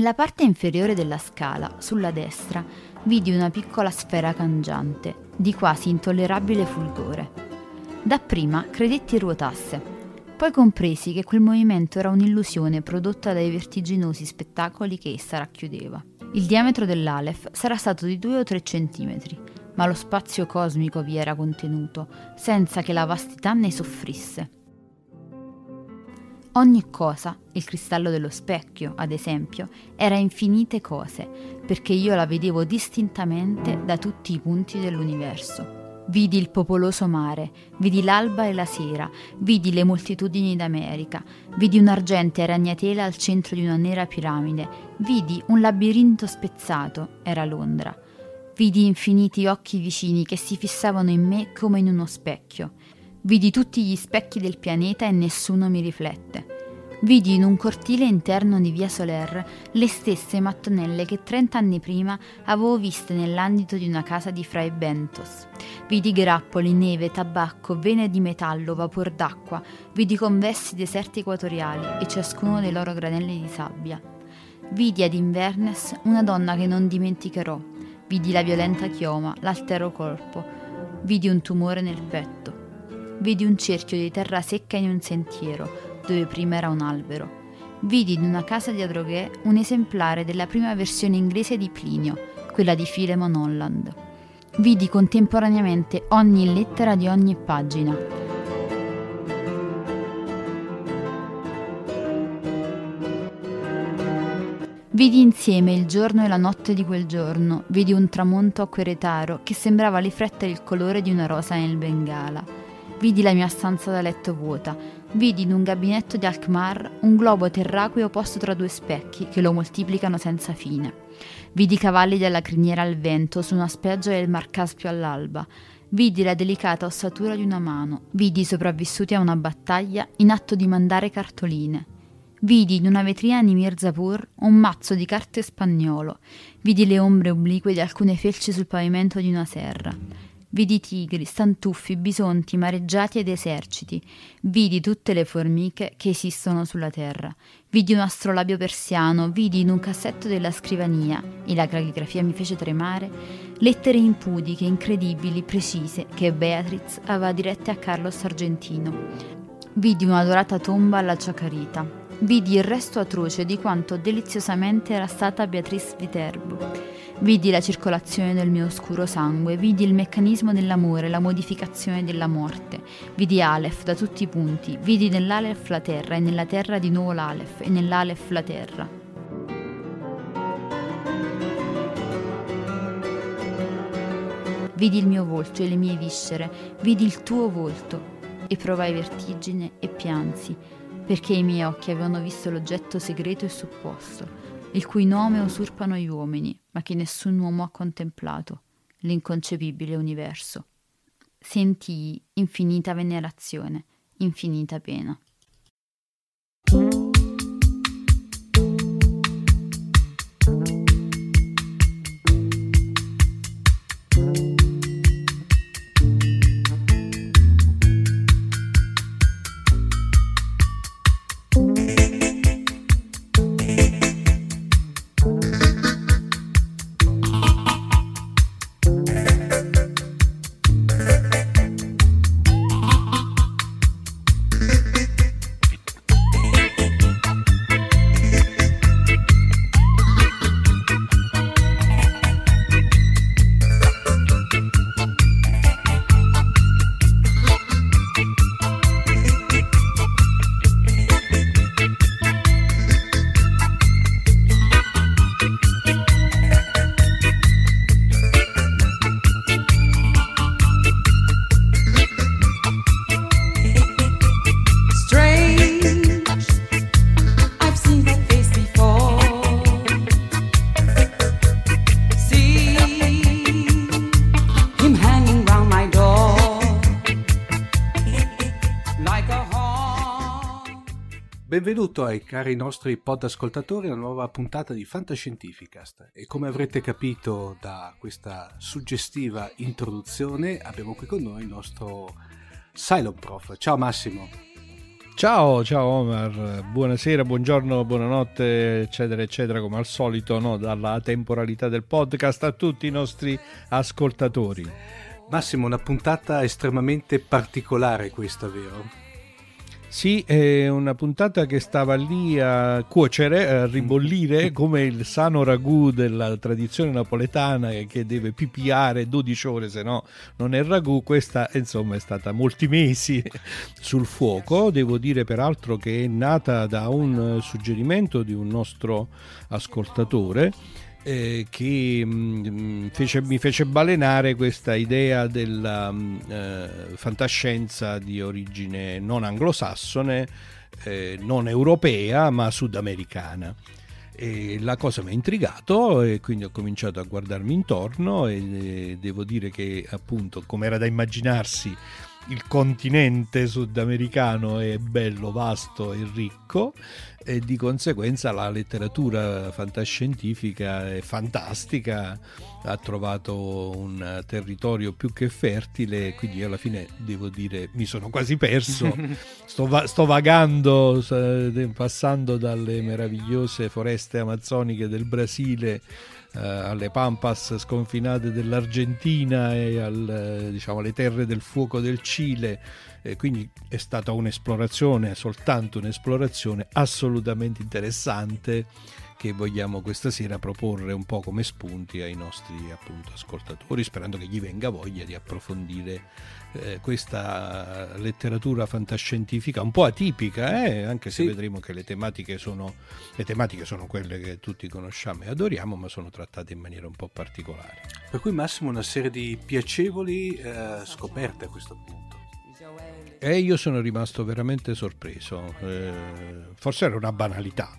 Nella parte inferiore della scala, sulla destra, vidi una piccola sfera cangiante, di quasi intollerabile fulgore. Dapprima credetti ruotasse, poi compresi che quel movimento era un'illusione prodotta dai vertiginosi spettacoli che essa racchiudeva. Il diametro dell'Aleph sarà stato di 2 o 3 centimetri, ma lo spazio cosmico vi era contenuto, senza che la vastità ne soffrisse. Ogni cosa, il cristallo dello specchio, ad esempio, era infinite cose, perché io la vedevo distintamente da tutti i punti dell'universo. Vidi il popoloso mare, vidi l'alba e la sera, vidi le moltitudini d'America, vidi un'argente ragnatela al centro di una nera piramide, vidi un labirinto spezzato, era Londra. Vidi infiniti occhi vicini che si fissavano in me come in uno specchio. Vidi tutti gli specchi del pianeta e nessuno mi riflette. Vidi in un cortile interno di via Soler le stesse mattonelle che trent'anni prima avevo viste nell'andito di una casa di Fray Bentos. Vidi grappoli, neve, tabacco, vene di metallo, vapor d'acqua, vidi convessi deserti equatoriali e ciascuno dei loro granelli di sabbia. Vidi ad Inverness una donna che non dimenticherò. Vidi la violenta chioma, l'altero colpo. Vidi un tumore nel petto vidi un cerchio di terra secca in un sentiero, dove prima era un albero. Vidi in una casa di Adrogué un esemplare della prima versione inglese di Plinio, quella di Philemon Holland. Vidi contemporaneamente ogni lettera di ogni pagina. Vidi insieme il giorno e la notte di quel giorno, vidi un tramonto acqueretaro che sembrava riflettere il colore di una rosa nel Bengala Vidi la mia stanza da letto vuota. Vidi in un gabinetto di Alkmaar un globo terraqueo posto tra due specchi che lo moltiplicano senza fine. Vidi i cavalli della criniera al vento su una spiaggia del Mar Caspio all'alba. Vidi la delicata ossatura di una mano. Vidi i sopravvissuti a una battaglia in atto di mandare cartoline. Vidi in una vetrina di Mirzapur un mazzo di carte spagnolo. Vidi le ombre oblique di alcune felci sul pavimento di una serra. Vidi tigri, stantuffi, bisonti, mareggiati ed eserciti. Vidi tutte le formiche che esistono sulla terra. Vidi un astrolabio persiano, vidi in un cassetto della scrivania, e la calligrafia mi fece tremare, lettere impudiche, incredibili, precise, che Beatriz aveva dirette a Carlos Argentino. Vidi una dorata tomba alla Ciacarita. Vidi il resto atroce di quanto deliziosamente era stata Beatrice Viterbo Vidi la circolazione del mio oscuro sangue, vidi il meccanismo dell'amore, la modificazione della morte. Vidi Aleph da tutti i punti, vidi nell'Aleph la terra e nella terra di nuovo l'Aleph e nell'Aleph la terra. vidi il mio volto e le mie viscere, vidi il tuo volto e provai vertigine e piansi, perché i miei occhi avevano visto l'oggetto segreto e supposto, il cui nome usurpano gli uomini, ma che nessun uomo ha contemplato, l'inconcepibile universo. Sentii infinita venerazione, infinita pena. Benvenuto ai cari nostri pod ascoltatori a una nuova puntata di Fantascientificast e come avrete capito da questa suggestiva introduzione abbiamo qui con noi il nostro Cylon Prof. Ciao Massimo. Ciao, ciao Omar, buonasera, buongiorno, buonanotte, eccetera, eccetera, come al solito, no? dalla temporalità del podcast a tutti i nostri ascoltatori. Massimo, una puntata estremamente particolare questa, vero? Sì, è una puntata che stava lì a cuocere, a ribollire come il sano ragù della tradizione napoletana che deve pipiare 12 ore, se no non è ragù. Questa insomma è stata molti mesi sul fuoco. Devo dire peraltro che è nata da un suggerimento di un nostro ascoltatore eh, che mh, mm, fece, mi fece balenare questa idea della mh, mm, eh, fantascienza di origine non anglosassone, eh, non europea, ma sudamericana. E la cosa mi ha intrigato e quindi ho cominciato a guardarmi intorno e, e devo dire che appunto come era da immaginarsi il continente sudamericano è bello, vasto e ricco e di conseguenza la letteratura fantascientifica e fantastica ha trovato un territorio più che fertile quindi alla fine devo dire mi sono quasi perso. Sto, va- sto vagando passando dalle meravigliose foreste amazzoniche del Brasile eh, alle pampas sconfinate dell'Argentina e al, eh, diciamo, alle terre del fuoco del Cile. Eh, quindi è stata un'esplorazione, soltanto un'esplorazione assolutamente interessante che vogliamo questa sera proporre un po' come spunti ai nostri appunto, ascoltatori, sperando che gli venga voglia di approfondire eh, questa letteratura fantascientifica un po' atipica, eh? anche se sì. vedremo che le tematiche, sono, le tematiche sono quelle che tutti conosciamo e adoriamo, ma sono trattate in maniera un po' particolare. Per cui Massimo una serie di piacevoli eh, scoperte a questo punto. E io sono rimasto veramente sorpreso, eh, forse era una banalità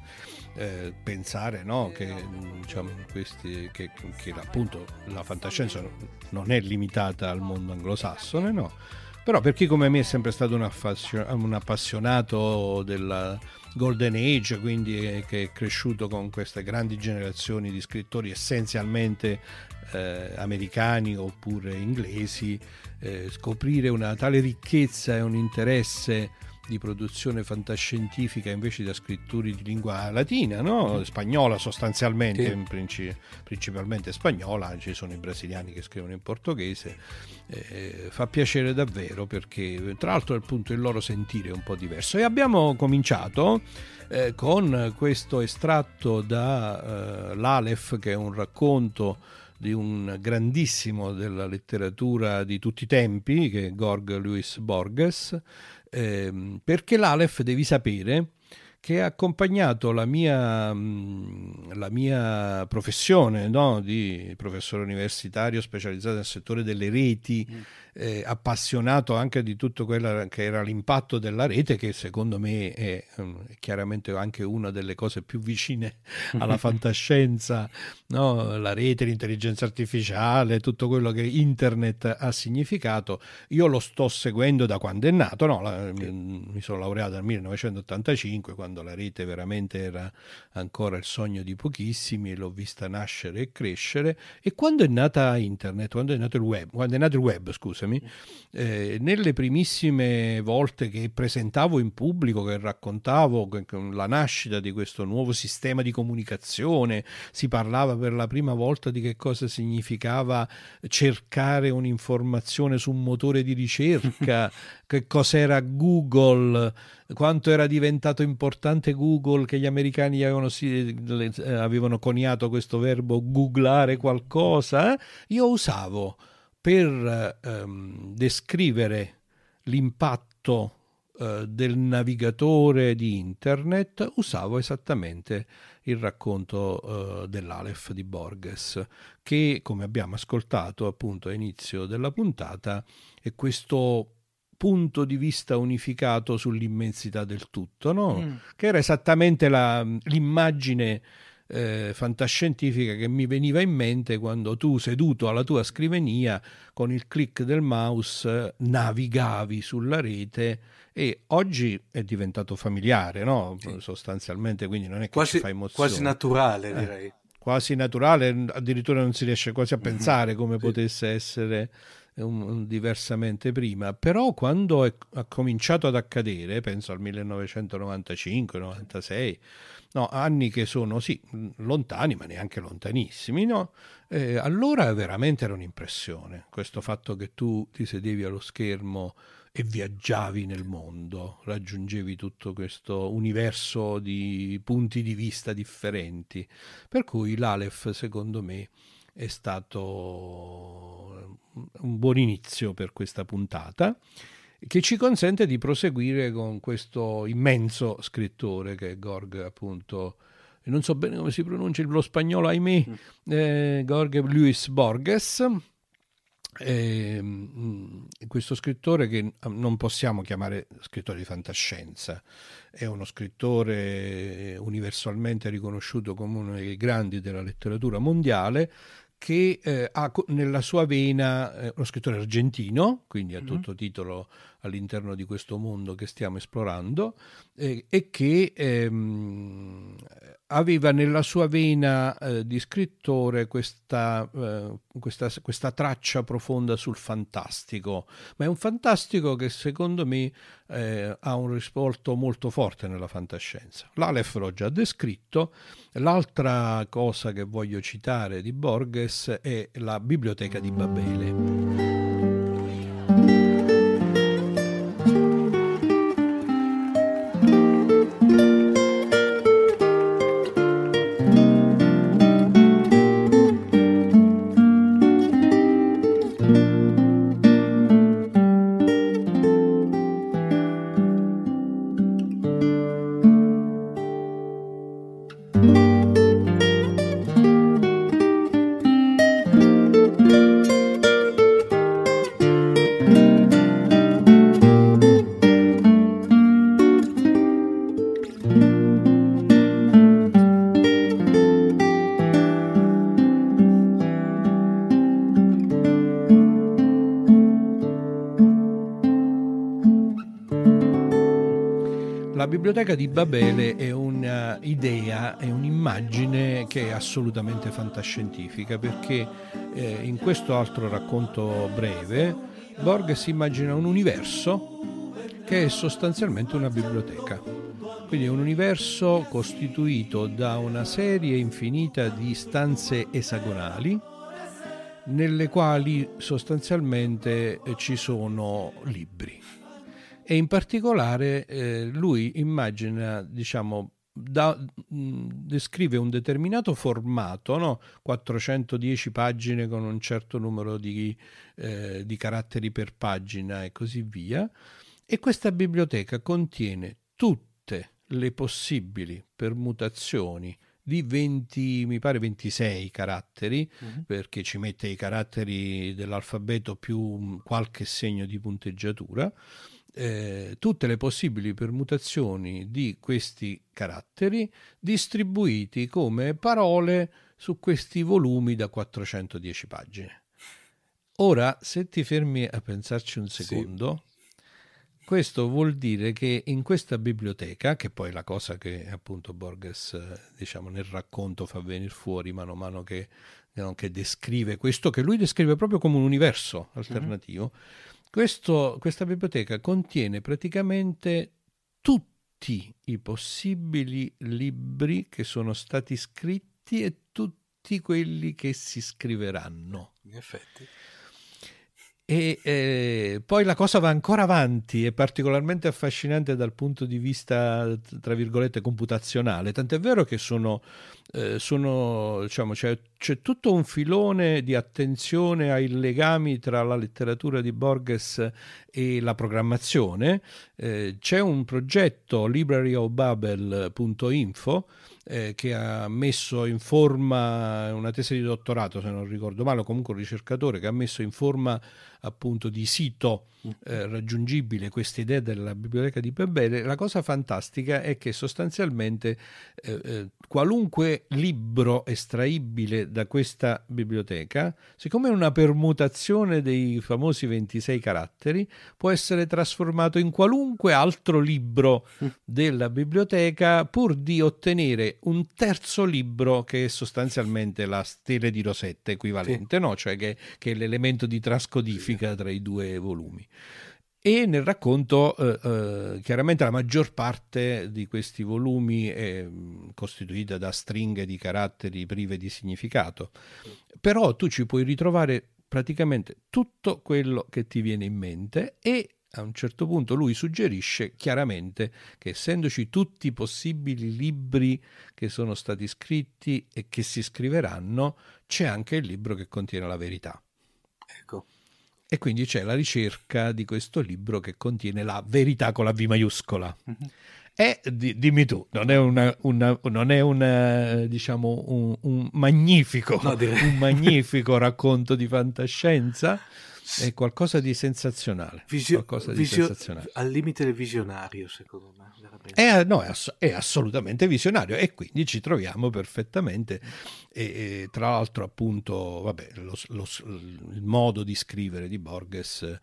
eh, pensare no, che, diciamo, questi, che, che, appunto la fantascienza non è limitata al mondo anglosassone, no? però per chi come me è sempre stato un, un appassionato della Golden Age, quindi che è cresciuto con queste grandi generazioni di scrittori essenzialmente eh, americani oppure inglesi, eh, scoprire una tale ricchezza e un interesse di produzione fantascientifica invece da scrittori di lingua latina, no? spagnola sostanzialmente, sì. princi- principalmente spagnola, ci sono i brasiliani che scrivono in portoghese, eh, fa piacere davvero perché tra l'altro appunto il loro sentire è un po' diverso e abbiamo cominciato eh, con questo estratto da eh, l'Alef che è un racconto di un grandissimo della letteratura di tutti i tempi che è Gorg Luis Borges eh, perché l'Aleph devi sapere che ha accompagnato la mia, mm, la mia professione no? di professore universitario specializzato nel settore delle reti. Mm eh, appassionato anche di tutto quello che era l'impatto della rete, che secondo me è um, chiaramente anche una delle cose più vicine alla fantascienza, no? la rete, l'intelligenza artificiale, tutto quello che internet ha significato. Io lo sto seguendo da quando è nato, no? la, mi, mi sono laureato nel 1985, quando la rete veramente era ancora il sogno di pochissimi, l'ho vista nascere e crescere, e quando è nata internet, quando è nato il web, quando è nato il web, scusa, scusami, eh, nelle primissime volte che presentavo in pubblico, che raccontavo la nascita di questo nuovo sistema di comunicazione, si parlava per la prima volta di che cosa significava cercare un'informazione su un motore di ricerca, che cos'era Google, quanto era diventato importante Google, che gli americani avevano, si, avevano coniato questo verbo googlare qualcosa, eh? io usavo per ehm, descrivere l'impatto eh, del navigatore di internet usavo esattamente il racconto eh, dell'Aleph di Borges, che come abbiamo ascoltato appunto a inizio della puntata è questo punto di vista unificato sull'immensità del tutto, no? mm. che era esattamente la, l'immagine eh, fantascientifica che mi veniva in mente quando tu seduto alla tua scrivania con il click del mouse navigavi sulla rete e oggi è diventato familiare, no? Sì. sostanzialmente, quindi non è che quasi, fa emozione. Quasi naturale, eh, direi. Quasi naturale, addirittura non si riesce quasi a mhm. pensare come sì. potesse essere un, un, diversamente prima, però quando è, ha cominciato ad accadere, penso al 1995-96, no, anni che sono sì lontani, ma neanche lontanissimi, no? Eh, allora veramente era un'impressione questo fatto che tu ti sedevi allo schermo e viaggiavi nel mondo, raggiungevi tutto questo universo di punti di vista differenti. Per cui l'Aleph, secondo me, è stato un buon inizio per questa puntata che ci consente di proseguire con questo immenso scrittore che è Gorg appunto non so bene come si pronuncia lo spagnolo ahimè mm. eh, Gorg Luis Borges eh, questo scrittore che non possiamo chiamare scrittore di fantascienza, è uno scrittore universalmente riconosciuto come uno dei grandi della letteratura mondiale, che eh, ha nella sua vena eh, uno scrittore argentino, quindi a mhm. tutto titolo all'interno di questo mondo che stiamo esplorando, eh, e che ehm, aveva nella sua vena eh, di scrittore questa, eh, questa, questa, traccia profonda sul fantastico, ma è un fantastico che secondo me eh, ha un risvolto molto forte nella fantascienza. L'Aleph l'ho già descritto, l'altra cosa che voglio citare di Borges è la Biblioteca di Babele. Biblioteca di Babele è un'idea, è un'immagine che è assolutamente fantascientifica perché eh, in questo altro racconto breve Borges immagina un universo che è sostanzialmente una biblioteca. Quindi è un universo costituito da una serie infinita di stanze esagonali nelle quali sostanzialmente ci sono libri e in particolare eh, lui immagina, diciamo, da, mh, descrive un determinato formato, no? 410 pagine con un certo numero di, eh, di caratteri per pagina e così via, e questa biblioteca contiene tutte le possibili permutazioni di 20, mi pare 26 caratteri, uh-huh. perché ci mette i caratteri dell'alfabeto più qualche segno di punteggiatura, eh, tutte le possibili permutazioni di questi caratteri distribuiti come parole su questi volumi da 410 pagine. Ora, se ti fermi a pensarci un secondo, sì. questo vuol dire che in questa biblioteca, che poi è la cosa che appunto Borges, diciamo, nel racconto fa venire fuori mano a mano che, che descrive questo, che lui descrive proprio come un universo alternativo, mm-hmm. Questo, questa biblioteca contiene praticamente tutti i possibili libri che sono stati scritti e tutti quelli che si scriveranno. In effetti. E eh, poi la cosa va ancora avanti, è particolarmente affascinante dal punto di vista, tra virgolette, computazionale. Tant'è vero che sono, eh, sono diciamo, c'è, c'è, tutto un filone di attenzione ai legami tra la letteratura di Borges e la programmazione. Eh, c'è un progetto libraryofbabel.info eh, che ha messo in forma una tesi di dottorato, se non ricordo male, o comunque un ricercatore che ha messo in forma appunto di sito eh, raggiungibile questa idea della biblioteca di Babele, la cosa fantastica è che sostanzialmente eh, eh, qualunque libro estraibile da questa biblioteca, siccome è una permutazione dei famosi 26 caratteri, può essere trasformato in qualunque altro libro della biblioteca pur di ottenere un terzo libro che è sostanzialmente la stele di Rosetta equivalente, sì. no? cioè che, che è l'elemento di trascodifica tra i due volumi. E nel racconto, eh, eh, chiaramente la maggior parte di questi volumi è mm, costituita da stringhe di caratteri prive di significato, però tu ci puoi ritrovare praticamente tutto quello che ti viene in mente e a un certo punto lui suggerisce chiaramente che essendoci tutti i possibili libri che sono stati scritti e che si scriveranno, c'è anche il libro che contiene la verità. Ecco. E quindi c'è la ricerca di questo libro che contiene la verità con la V maiuscola. Mm-hmm. E di, dimmi tu, non è, una, una, non è una, diciamo, un, un magnifico, no, un magnifico racconto di fantascienza? È qualcosa di sensazionale. Visio, qualcosa di visio, sensazionale. Al limite del visionario, secondo me. È, no, è, ass- è, assolutamente visionario e quindi ci troviamo perfettamente. E, e tra l'altro, appunto, vabbè, lo, lo, il modo di scrivere di Borges,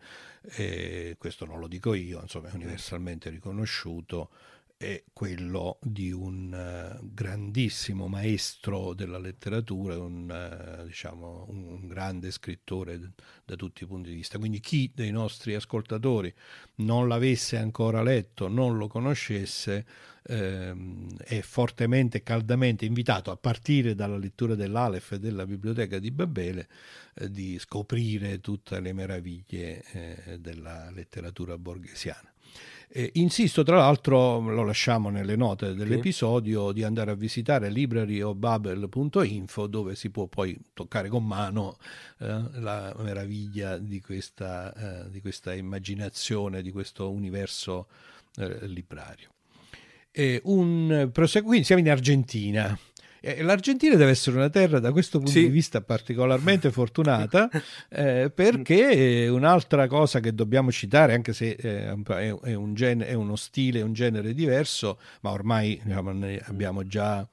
eh, questo non lo dico io, insomma, è universalmente riconosciuto è quello di un uh, grandissimo maestro della letteratura, un, uh, diciamo, un, grande scrittore da tutti i punti di vista. Quindi chi dei nostri ascoltatori non l'avesse ancora letto, non lo conoscesse, ehm, è fortemente caldamente invitato a partire dalla lettura dell'Alef e della biblioteca di Babele eh, di scoprire tutte le meraviglie eh, della letteratura borghesiana. Eh, insisto tra l'altro, lo lasciamo nelle note dell'episodio, di andare a visitare libraryofbabel.info dove si può poi toccare con mano eh, la meraviglia di questa, eh, di questa, immaginazione, di questo universo eh, librario. Un, quindi siamo in Argentina. L'Argentina deve essere una terra da questo punto sì. di vista particolarmente fortunata eh, perché un'altra cosa che dobbiamo citare, anche se eh, è, un gen- è, uno stile, un genere diverso, ma ormai diciamo, ne abbiamo già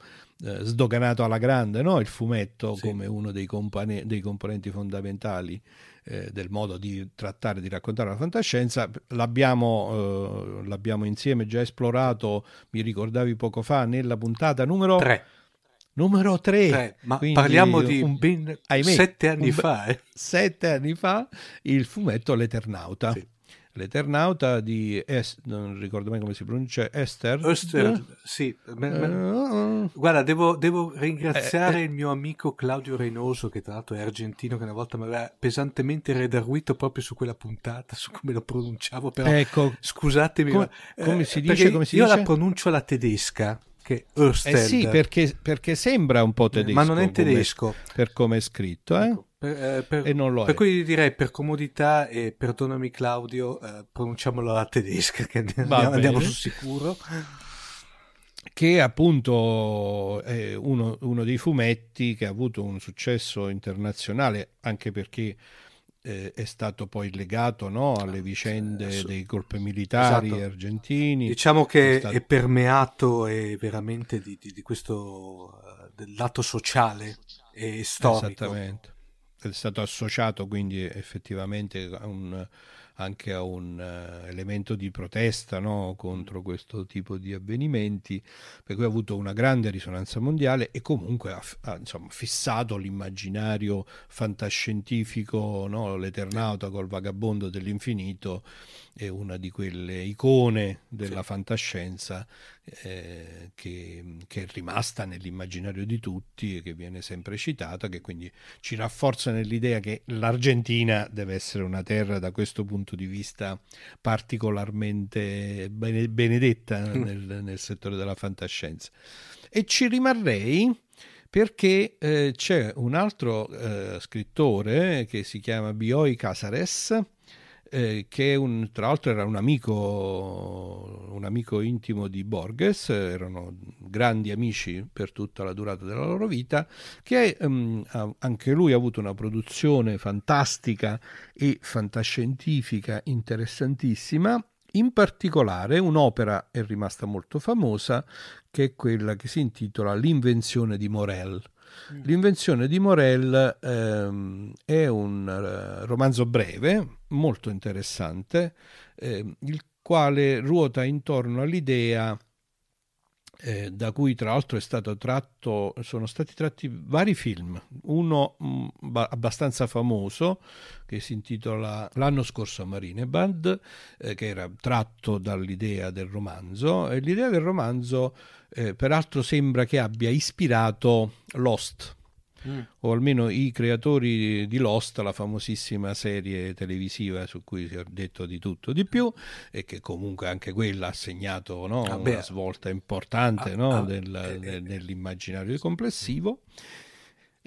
eh, sdoganato alla grande no? il fumetto sì. come uno dei, compane- dei componenti fondamentali eh, del modo di trattare, di raccontare la fantascienza. L'abbiamo, eh, l'abbiamo insieme già esplorato, mi ricordavi poco fa, nella puntata numero 3 numero 3. Eh, ma parliamo di un, ben ahimè, sette anni un, fa. Eh. Sette anni fa il fumetto L'Eternauta. Sì. L'Eternauta di, es, non ricordo mai come si pronuncia, Esther. Esther, sì. Uh, Guarda, devo, devo ringraziare uh, il mio amico Claudio Reynoso, che tra l'altro è argentino, che una volta mi aveva pesantemente redarguito proprio su quella puntata, su come lo pronunciavo, però ecco, scusatemi. Com- ma, come si dice? Come si io dice? la pronuncio alla tedesca che Ørsted. Eh sì, perché, perché, sembra un po' tedesco. Ma non è tedesco. Come, per come è scritto, eh? Ecco, per, eh, per, e non lo per è. cui direi per comodità e perdonami Claudio, eh, pronunciamolo alla tedesca, che andiamo, andiamo sul sicuro. che appunto è uno, uno, dei fumetti che ha avuto un successo internazionale anche perché eh, è stato poi legato no, alle vicende eh, dei colpi militari esatto. argentini. Diciamo che è, stato... è permeato e veramente di, di, di questo del lato sociale e storico. Esattamente, è stato associato quindi effettivamente a un anche a un uh, elemento di protesta no, contro questo tipo di avvenimenti, per cui ha avuto una grande risonanza mondiale e comunque ha, ha insomma, fissato l'immaginario fantascientifico, no, l'Eternauta col vagabondo dell'infinito è una di quelle icone della sì. fantascienza eh, che, che, è rimasta nell'immaginario di tutti e che viene sempre citata, che quindi ci rafforza nell'idea che l'Argentina deve essere una terra da questo punto di vista particolarmente benedetta mm. nel, nel settore della fantascienza. E ci rimarrei perché eh, c'è un altro eh, scrittore che si chiama Bioy Casares eh, che un, tra l'altro era un amico, un amico intimo di Borges, erano grandi amici per tutta la durata della loro vita, che um, anche lui ha avuto una produzione fantastica e fantascientifica interessantissima. In particolare un'opera è rimasta molto famosa, che è quella che si intitola L'invenzione di Morel. L'invenzione di Morel ehm, è un uh, romanzo breve, molto interessante, eh, il quale ruota intorno all'idea eh, da cui tra l'altro tratto, sono stati tratti vari film, uno mh, mm, abbastanza famoso che si intitola L'anno scorso a Marinebad, eh, che era tratto dall'idea del romanzo, e l'idea del romanzo eh, peraltro sembra che abbia ispirato Lost, Mm. o almeno i creatori di Lost, la famosissima serie televisiva su cui si è detto di tutto di più e che comunque anche quella ha segnato no, ah, una svolta importante ah, no, ah, del, eh, nell'immaginario complessivo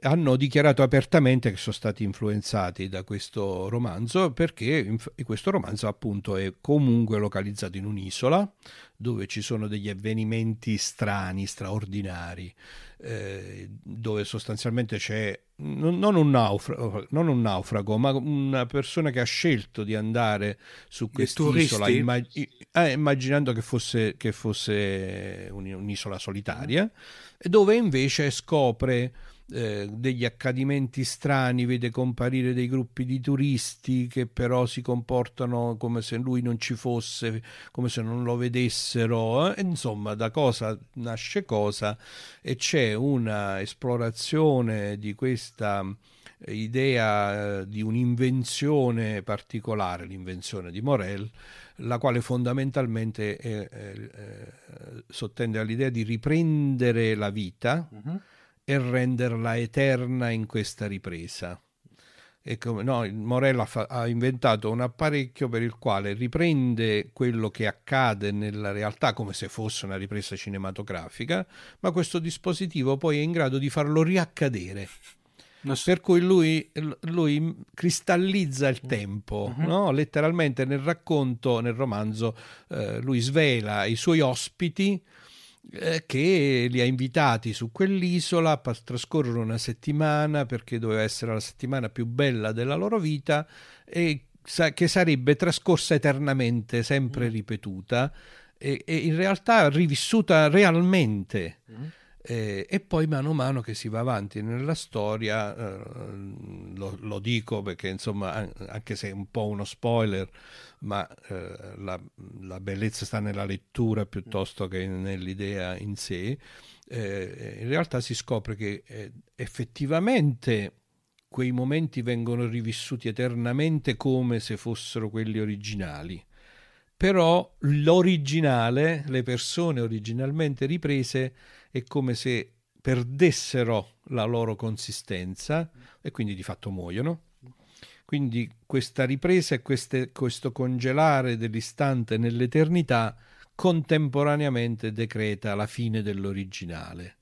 hanno dichiarato apertamente che sono stati influenzati da questo romanzo perché questo romanzo appunto è comunque localizzato in un'isola dove ci sono degli avvenimenti strani, straordinari, eh, dove sostanzialmente c'è non un, naufrago, non un, naufrago, ma una persona che ha scelto di andare su quest'isola immag- eh, immaginando che fosse, che fosse un'isola solitaria, dove invece scopre eh, degli accadimenti strani, vede comparire dei gruppi di turisti che però si comportano come se lui non ci fosse, come se non lo vedessero. Eh? Insomma, da cosa nasce cosa e c'è una esplorazione di questa eh, idea di un'invenzione particolare, l'invenzione di Morel, la quale fondamentalmente è, è, è, sottende all'idea di riprendere la vita. Uh-huh e renderla eterna in questa ripresa. Come, no, Morella fa, ha inventato un apparecchio per il quale riprende quello che accade nella realtà come se fosse una ripresa cinematografica, ma questo dispositivo poi è in grado di farlo riaccadere. Per cui lui, lui cristallizza il tempo, uh-huh. no? letteralmente nel racconto, nel romanzo, eh, lui svela i suoi ospiti che li ha invitati su quell'isola a trascorrere una settimana perché doveva essere la settimana più bella della loro vita e che sarebbe trascorsa eternamente, sempre mm. ripetuta e, e in realtà rivissuta realmente. Mm. Eh, e poi mano a mano che si va avanti nella storia, eh, lo, lo, dico perché insomma, anche se è un po' uno spoiler, ma eh, la, la, bellezza sta nella lettura piuttosto che nell'idea in sé, eh, in realtà si scopre che eh, effettivamente quei momenti vengono rivissuti eternamente come se fossero quelli originali. Però l'originale, le persone originalmente riprese, è come se perdessero la loro consistenza e quindi di fatto muoiono. Quindi questa ripresa e queste, questo congelare dell'istante nell'eternità contemporaneamente decreta la fine dell'originale.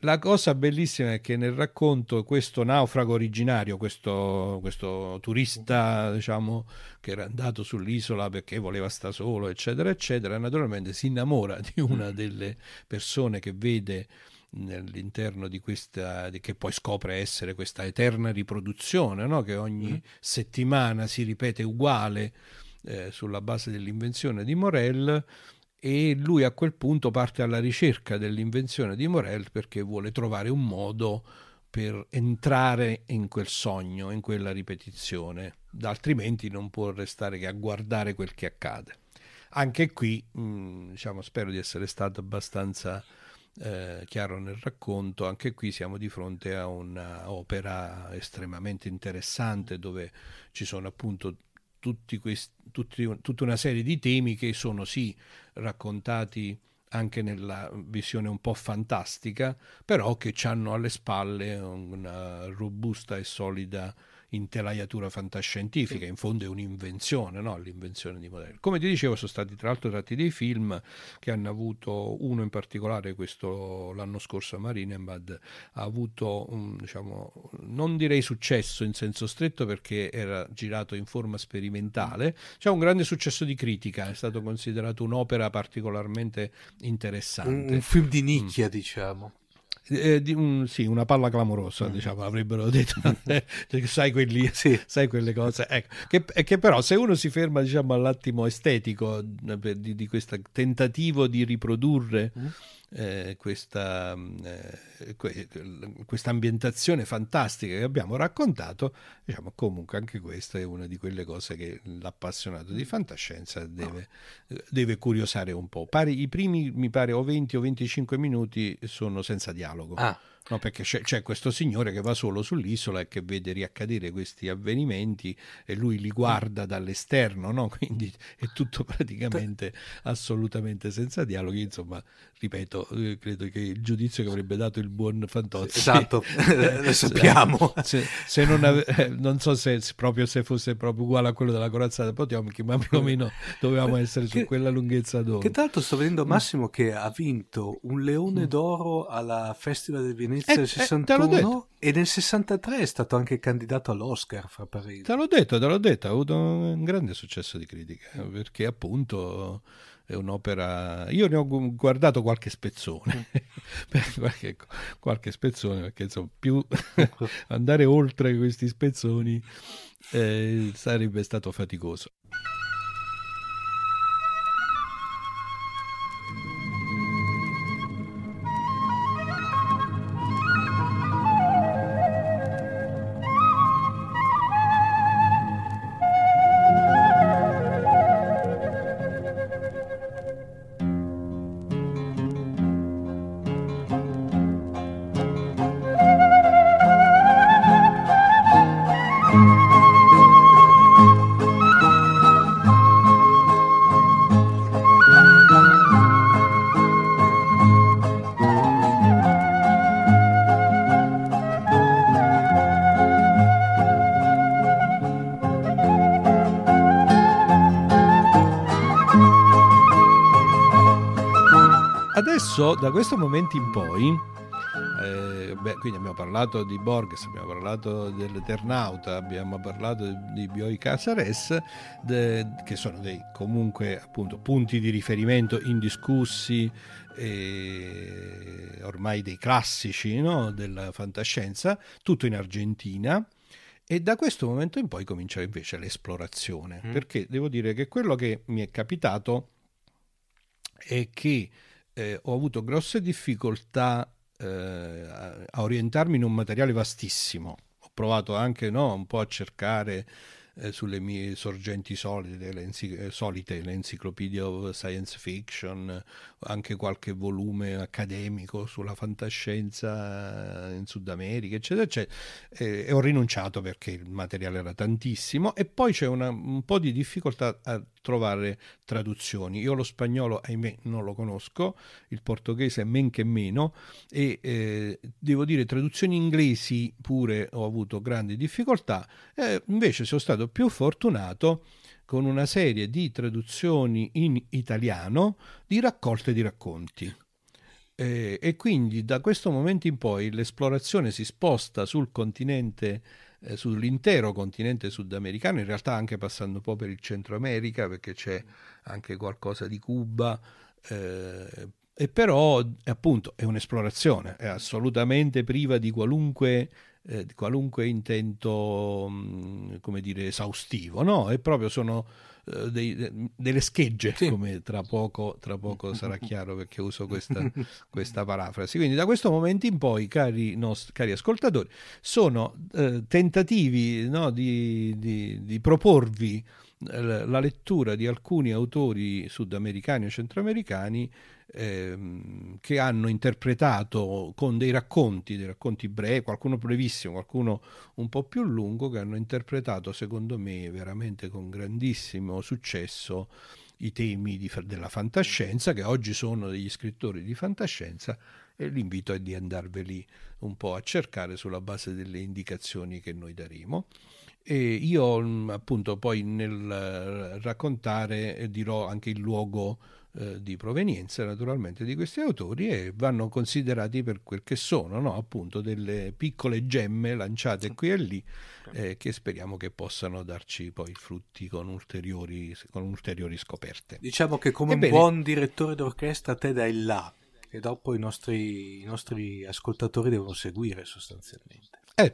La cosa bellissima è che nel racconto questo naufrago originario, questo, questo, turista diciamo, che era andato sull'isola perché voleva stare solo, eccetera, eccetera, naturalmente si innamora di una delle persone che vede all'interno di questa, che poi scopre essere questa eterna riproduzione, no? che ogni mm. settimana si ripete uguale eh, sulla base dell'invenzione di Morel e lui a quel punto parte alla ricerca dell'invenzione di Morel perché vuole trovare un modo per entrare in quel sogno, in quella ripetizione, altrimenti non può restare che a guardare quel che accade. Anche qui, mh, mm, diciamo, spero di essere stato abbastanza eh, chiaro nel racconto, anche qui siamo di fronte a un'opera estremamente interessante dove ci sono appunto questi, tutti, tutta una serie di temi che sono sì raccontati anche nella visione un po' fantastica, però che hanno alle spalle una robusta e solida intelaiatura fantascientifica, in fondo è un'invenzione, no? l'invenzione di modelli. Come ti dicevo, sono stati tra l'altro tratti dei film che hanno avuto, uno in particolare, questo l'anno scorso a Marinebad, ha avuto, un, diciamo, non direi successo in senso stretto perché era girato in forma sperimentale, c'è un grande successo di critica, è stato considerato un'opera particolarmente interessante. Un, un film di nicchia, mm. diciamo. Eh, di un, sì, una palla clamorosa, mm. diciamo, avrebbero detto. Cioè, sai, quelli, sì. sai quelle cose. Ecco, che, che, però se uno si ferma diciamo, all'attimo estetico eh, di, di questo tentativo di riprodurre mm eh, questa, eh, questa ambientazione fantastica che abbiamo raccontato, diciamo comunque anche questa è una di quelle cose che l'appassionato di fantascienza deve, deve curiosare un po'. Pari, I primi, mi pare, o 20 o 25 minuti sono senza dialogo. Ah No, perché c'è, c'è, questo signore che va solo sull'isola e che vede riaccadere questi avvenimenti e lui li guarda dall'esterno, no? quindi è tutto praticamente assolutamente senza dialoghi. Insomma, ripeto, eh, credo che il giudizio che avrebbe dato il buon Fantozzi. Esatto, lo sappiamo. Se, se non, ave- eh, non, so se, proprio se fosse proprio uguale a quello della corazzata Potiomkin, ma più o meno dovevamo essere su quella lunghezza d'oro. Che tra l'altro sto vedendo Massimo che ha vinto un leone mm. d'oro alla Festival del Venezia Venezia eh, 61 eh, e nel 63 è stato anche candidato all'Oscar fra parentesi. Te l'ho detto, te l'ho detto, ha avuto un grande successo di critica perché appunto è un'opera. Io ne ho guardato qualche spezzone, qualche, qualche, spezzone perché insomma più andare oltre questi spezzoni eh, sarebbe stato faticoso. Adesso, da questo momento in poi, eh, beh, quindi abbiamo parlato di Borges, abbiamo parlato dell'Eternauta, abbiamo parlato di Bioi Casares, de, che sono dei comunque appunto punti di riferimento indiscussi e ormai dei classici no, della fantascienza, tutto in Argentina. E da questo momento in poi comincia invece l'esplorazione, mm. perché devo dire che quello che mi è capitato è che eh, ho avuto grosse difficoltà eh, a orientarmi in un materiale vastissimo. Ho provato anche no, un po' a cercare eh, sulle mie sorgenti solite, le, eh, solite, l'enciclopedia of science fiction, anche qualche volume accademico sulla fantascienza in Sud America, eccetera, eccetera. E ho rinunciato perché il materiale era tantissimo e poi c'è una, un po' di difficoltà a trovare traduzioni. Io lo spagnolo, ahimè, non lo conosco, il portoghese men che meno e eh, devo dire traduzioni inglesi pure ho avuto grandi difficoltà, eh, invece sono stato più fortunato con una serie di traduzioni in italiano di raccolte di racconti. Eh, e quindi da questo momento in poi l'esplorazione si sposta sul continente eh, sull'intero continente sudamericano, in realtà anche passando un po' per il Centro America, perché c'è anche qualcosa di Cuba, eh, e però appunto è un'esplorazione, è assolutamente priva di qualunque, eh, di qualunque intento, mm, come dire, esaustivo, no? È proprio sono eh, dei, delle schegge, sì. come tra poco, tra poco, sarà chiaro perché uso questa, questa, parafrasi. Quindi da questo momento in poi, cari, nostri, cari ascoltatori, sono eh, tentativi no, di, di, di proporvi eh, la lettura di alcuni autori sudamericani o centroamericani ehm, che hanno interpretato con dei racconti, dei racconti brevi, qualcuno brevissimo, qualcuno un po' più lungo, che hanno interpretato secondo me veramente con grandissimo successo i temi di, della fantascienza, che oggi sono degli scrittori di fantascienza, e l'invito è di andarveli un po' a cercare sulla base delle indicazioni che noi daremo. E io appunto poi nel raccontare dirò anche il luogo eh, di provenienza naturalmente di questi autori e vanno considerati per quel che sono, no? appunto delle piccole gemme lanciate qui e lì eh, che speriamo che possano darci poi frutti con ulteriori, con ulteriori scoperte. Diciamo che come Ebbene, un buon direttore d'orchestra te dai là e dopo i nostri, i nostri ascoltatori devono seguire sostanzialmente. Eh,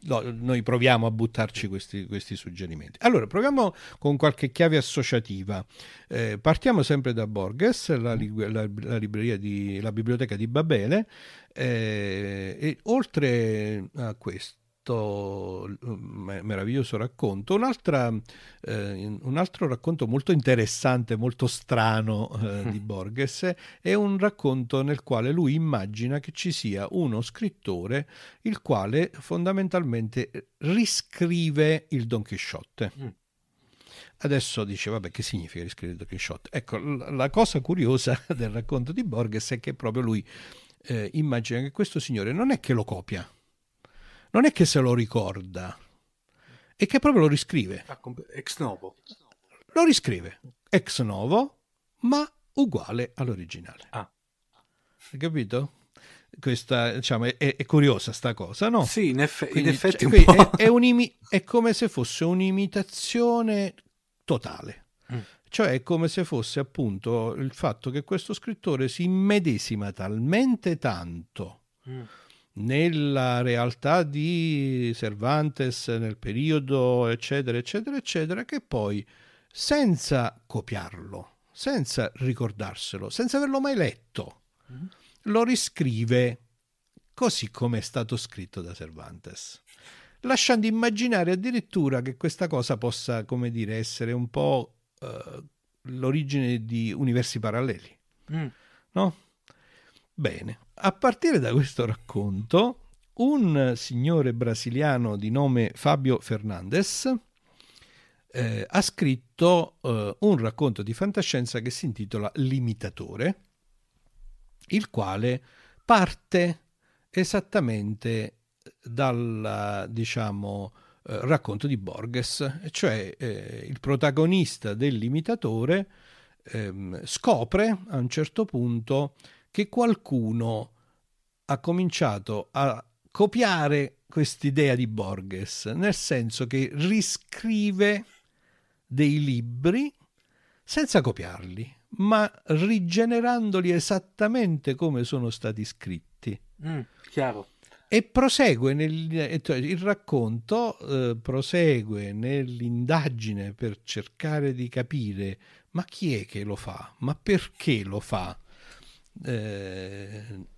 no, noi proviamo a buttarci questi, questi, suggerimenti. Allora, proviamo con qualche chiave associativa. Eh, partiamo sempre da Borges, la, la, la, di, la biblioteca di Babele, eh, e oltre a questo questo mm, meraviglioso racconto. Eh, un altro racconto molto interessante, molto strano eh, di Borges è un racconto nel quale lui immagina che ci sia uno scrittore il quale fondamentalmente riscrive il Don Chisciotte. Mm. Adesso dice, vabbè, che significa riscrivere il Don Chisciotte? Ecco, la cosa curiosa del racconto di Borges è che proprio lui eh, immagina che questo signore non è che lo copia, non è che se lo ricorda, è che proprio lo riscrive. Ah, ex novo. Lo riscrive ex novo, ma uguale all'originale. Ah. Hai capito? Questa, diciamo, è, è, curiosa sta cosa, no? Sì, in, eff- Quindi, in effetti cioè, un è, è, un'imi- è, come se fosse un'imitazione totale. Mm. Cioè è come se fosse appunto il fatto che questo scrittore si immedesima talmente tanto mm nella realtà di Cervantes nel periodo eccetera eccetera eccetera che poi senza copiarlo senza ricordarselo senza averlo mai letto mm-hmm. lo riscrive così come è stato scritto da Cervantes lasciando immaginare addirittura che questa cosa possa come dire essere un po' uh, l'origine di universi paralleli mm. no? Bene a partire da questo racconto, un signore brasiliano di nome Fabio Fernandes eh, ha scritto eh, un racconto di fantascienza che si intitola L'imitatore, il quale parte esattamente dal diciamo, eh, racconto di Borges, cioè eh, il protagonista dell'imitatore ehm, scopre a un certo punto che qualcuno ha cominciato a copiare quest'idea di Borges, nel senso che riscrive dei libri senza copiarli, ma rigenerandoli esattamente come sono stati scritti. Mm, chiaro. E prosegue nel, cioè, il racconto, eh, prosegue nell'indagine per cercare di capire ma chi è che lo fa, ma perché lo fa. Eh,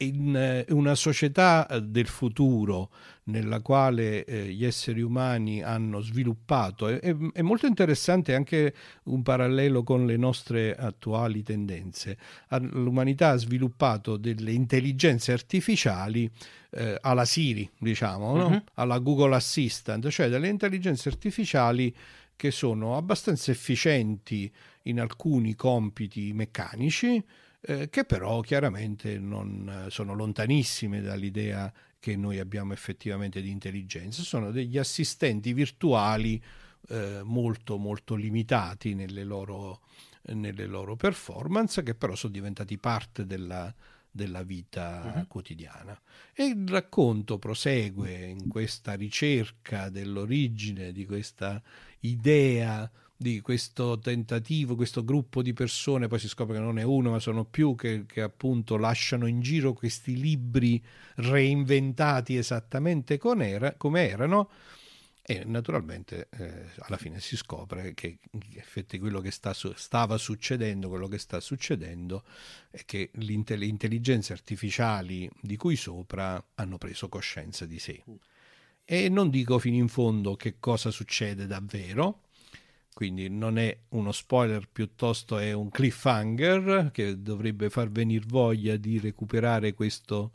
in eh, una società del futuro nella quale eh, gli esseri umani hanno sviluppato, è, è, molto interessante anche un parallelo con le nostre attuali tendenze. L'umanità ha sviluppato delle intelligenze artificiali eh, alla Siri, diciamo, no? uh-huh. alla Google Assistant, cioè delle intelligenze artificiali che sono abbastanza efficienti in alcuni compiti meccanici, eh, che però chiaramente non, eh, sono lontanissime dall'idea che noi abbiamo effettivamente di intelligenza, sono degli assistenti virtuali eh, molto molto limitati nelle loro, nelle loro performance che però sono diventati parte della, della vita uh-huh. quotidiana. E il racconto prosegue in questa ricerca dell'origine di questa idea di questo tentativo, questo gruppo di persone, poi si scopre che non è uno, ma sono più, che, che appunto lasciano in giro questi libri reinventati esattamente come erano, e naturalmente eh, alla fine si scopre che in effetti quello che sta stava succedendo, quello che sta succedendo è che le intelligenze artificiali di cui sopra hanno preso coscienza di sé. E non dico fino in fondo che cosa succede davvero, quindi non è uno spoiler, piuttosto è un cliffhanger che dovrebbe far venire voglia di recuperare questo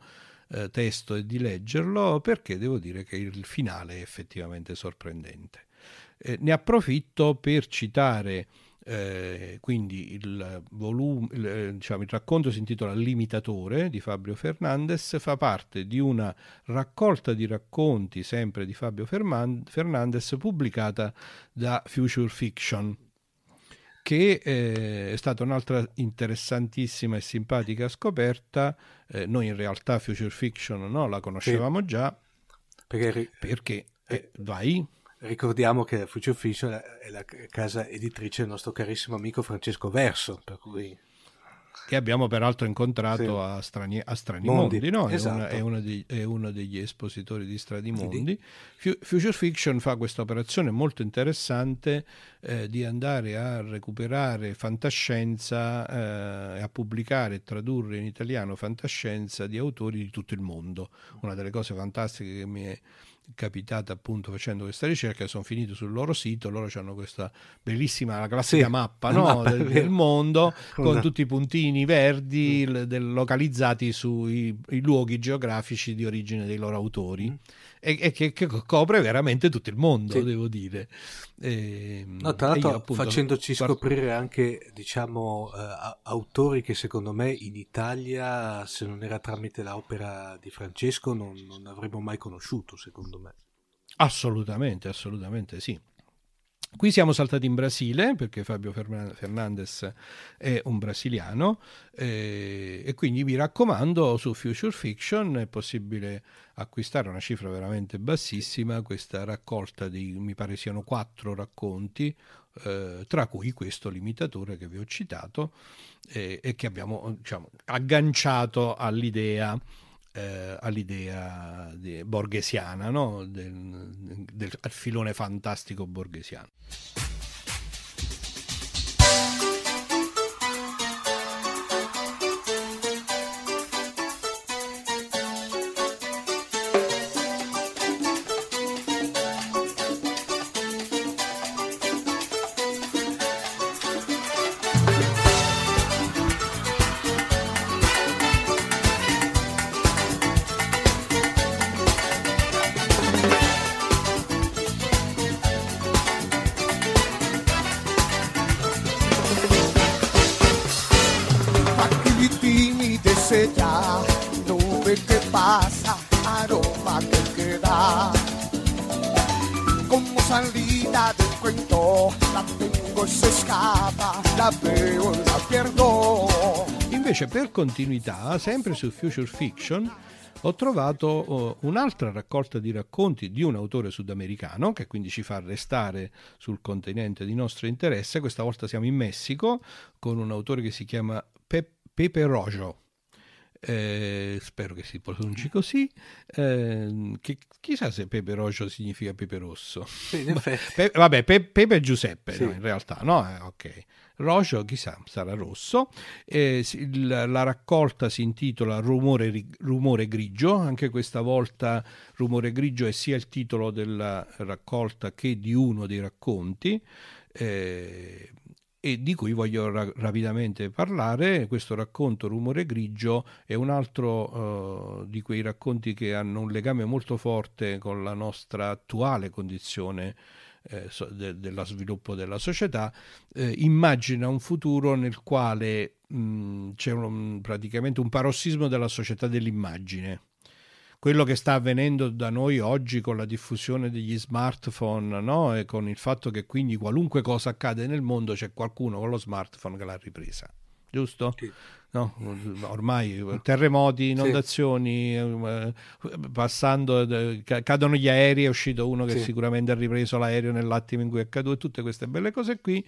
eh, testo e di leggerlo perché devo dire che il finale è effettivamente sorprendente. Eh, ne approfitto per citare eh, quindi il, volume, il, eh, diciamo, il, racconto si intitola Limitatore di Fabio Fernandez, fa parte di una raccolta di racconti sempre di Fabio Fernandez pubblicata da Future Fiction che eh, è stata un'altra interessantissima e simpatica scoperta. Eh, noi in realtà Future Fiction no, la conoscevamo sì. già. Perché, perché eh, vai. Ricordiamo che Future Fiction è la casa editrice del nostro carissimo amico Francesco Verso, per cui che abbiamo peraltro incontrato sì. a, Strani, a Strani Mondi, no? esatto. è, una, è, uno dei, è, uno degli espositori di Strani Mondi. F- Future Fiction fa questa operazione molto interessante eh, di andare a recuperare fantascienza e eh, a pubblicare e tradurre in italiano fantascienza di autori di tutto il mondo. Una delle cose fantastiche che mi è capitata appunto facendo questa ricerca, sono finito sul loro sito, loro hanno questa bellissima, la classica sì, mappa, no? mappa del, del, mondo con tutti i puntini verdi mm. del, localizzati sui luoghi geografici di origine dei loro autori. Mm e, e che, che, copre veramente tutto il mondo, sì. devo dire. E, ehm, no, tra l'altro appunto, facendoci scoprire anche, diciamo, uh, autori che secondo me in Italia, se non era tramite l'opera di Francesco, non, non avremmo mai conosciuto, secondo me. Assolutamente, assolutamente sì. Qui siamo saltati in Brasile perché Fabio Fernandez è un brasiliano eh, e quindi vi raccomando su Future Fiction è possibile acquistare una cifra veramente bassissima questa raccolta di mi pare siano quattro racconti eh, tra cui questo limitatore che vi ho citato eh, e che abbiamo diciamo, agganciato all'idea eh, all'idea borghesiana, no? del, del, al filone fantastico borghesiano. Continuità, sempre su Future Fiction, ho trovato uh, un'altra raccolta di racconti di un autore sudamericano che quindi ci fa restare sul continente di nostro interesse. Questa volta siamo in Messico con un autore che si chiama Pe- Pepe Rojo. Eh, spero che si pronunci così. Eh, che, chissà se Pepe Rojo significa pepe rosso. Sì, Pe- vabbè, Pe- Pepe Giuseppe sì. no, in realtà, no? Eh, ok. Rojo, chissà, sarà rosso. Eh, la, raccolta si intitola Rumore, Rumore, Grigio, anche questa volta Rumore Grigio è sia il titolo della raccolta che di uno dei racconti. Eh, e di cui voglio ra- rapidamente parlare. Questo racconto Rumore Grigio è un altro uh, di quei racconti che hanno un legame molto forte con la nostra attuale condizione eh, de, dello sviluppo della società, eh, immagina un futuro nel quale mh, c'è un, praticamente un parossismo della società dell'immagine quello che sta avvenendo da noi oggi con la diffusione degli smartphone no? e con il fatto che quindi qualunque cosa accade nel mondo c'è qualcuno con lo smartphone che l'ha ripresa giusto? Sì. No, ormai terremoti, inondazioni, sì. Eh, passando, cadono gli aerei, è uscito uno che sì. sicuramente ha ripreso l'aereo nell'attimo in cui è caduto, tutte queste belle cose qui.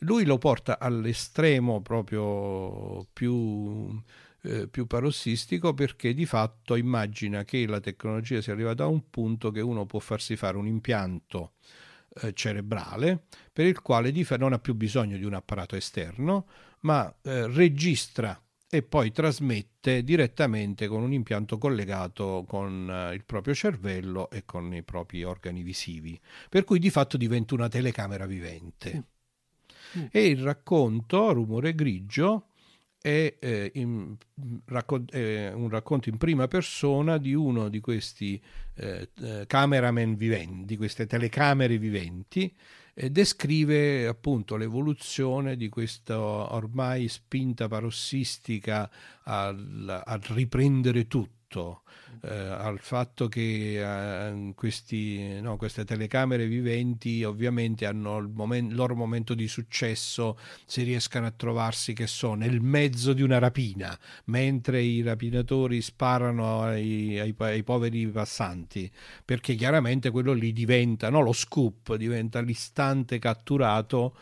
Lui lo porta all'estremo proprio più, eh, più parossistico perché di fatto immagina che la tecnologia sia arrivata a un punto che uno può farsi fare un impianto eh, cerebrale per il quale non ha più bisogno di un apparato esterno, ma eh, registra e poi trasmette direttamente con un impianto collegato con eh, il proprio cervello e con i propri organi visivi, per cui di fatto diventa una telecamera vivente. Mm. E il racconto, Rumore Grigio, è, eh, in, raccon- è, un racconto in prima persona di uno di questi eh, eh cameraman viventi, di queste telecamere viventi, eh, descrive appunto l'evoluzione di questa ormai spinta parossistica al, a riprendere tutto eh, al fatto che eh, questi, no, queste telecamere viventi ovviamente hanno il, moment, il, loro momento di successo se riescano a trovarsi che so nel mezzo di una rapina mentre i rapinatori sparano ai, ai, ai poveri passanti perché chiaramente quello lì diventa no, lo scoop diventa l'istante catturato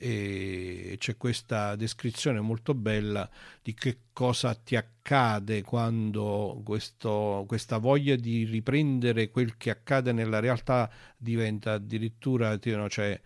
e c'è questa descrizione molto bella di che cosa ti accade quando questo, questa voglia di riprendere quel che accade nella realtà diventa addirittura cioè,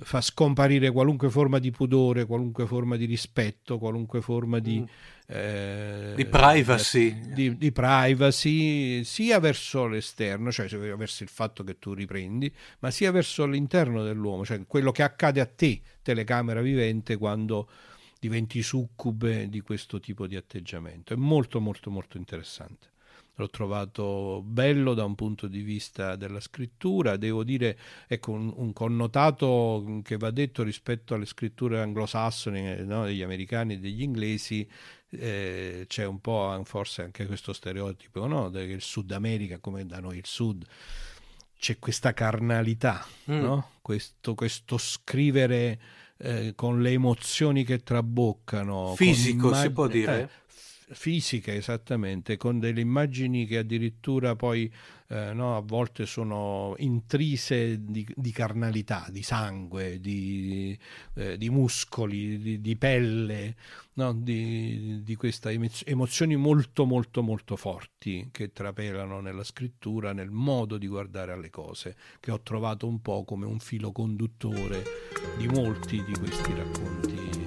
fa scomparire qualunque forma di pudore, qualunque forma di rispetto, qualunque forma di, mm. eh, di privacy. Di, di, privacy, sia verso l'esterno, cioè verso il fatto che tu riprendi, ma sia verso l'interno dell'uomo, cioè quello che accade a te, telecamera vivente, quando diventi succube di questo tipo di atteggiamento. È molto molto molto interessante. L'ho trovato bello da un punto di vista della scrittura, devo dire, ecco, un, un connotato che va detto rispetto alle scritture anglosassoni, no, degli americani e degli inglesi, eh, c'è un po' forse anche questo stereotipo, no, il Sud America, come da noi il Sud, c'è questa carnalità, mm. no? questo, questo scrivere... Eh, con le emozioni che traboccano. Fisico, immag- si può dire? Eh, fisiche esattamente, con delle immagini che addirittura poi eh, no, a volte sono intrise di, di carnalità, di sangue, di, eh, di muscoli, di, di pelle, no, di, queste emozioni molto molto molto forti che trapelano nella scrittura, nel modo di guardare alle cose, che ho trovato un po' come un filo conduttore di molti di questi racconti,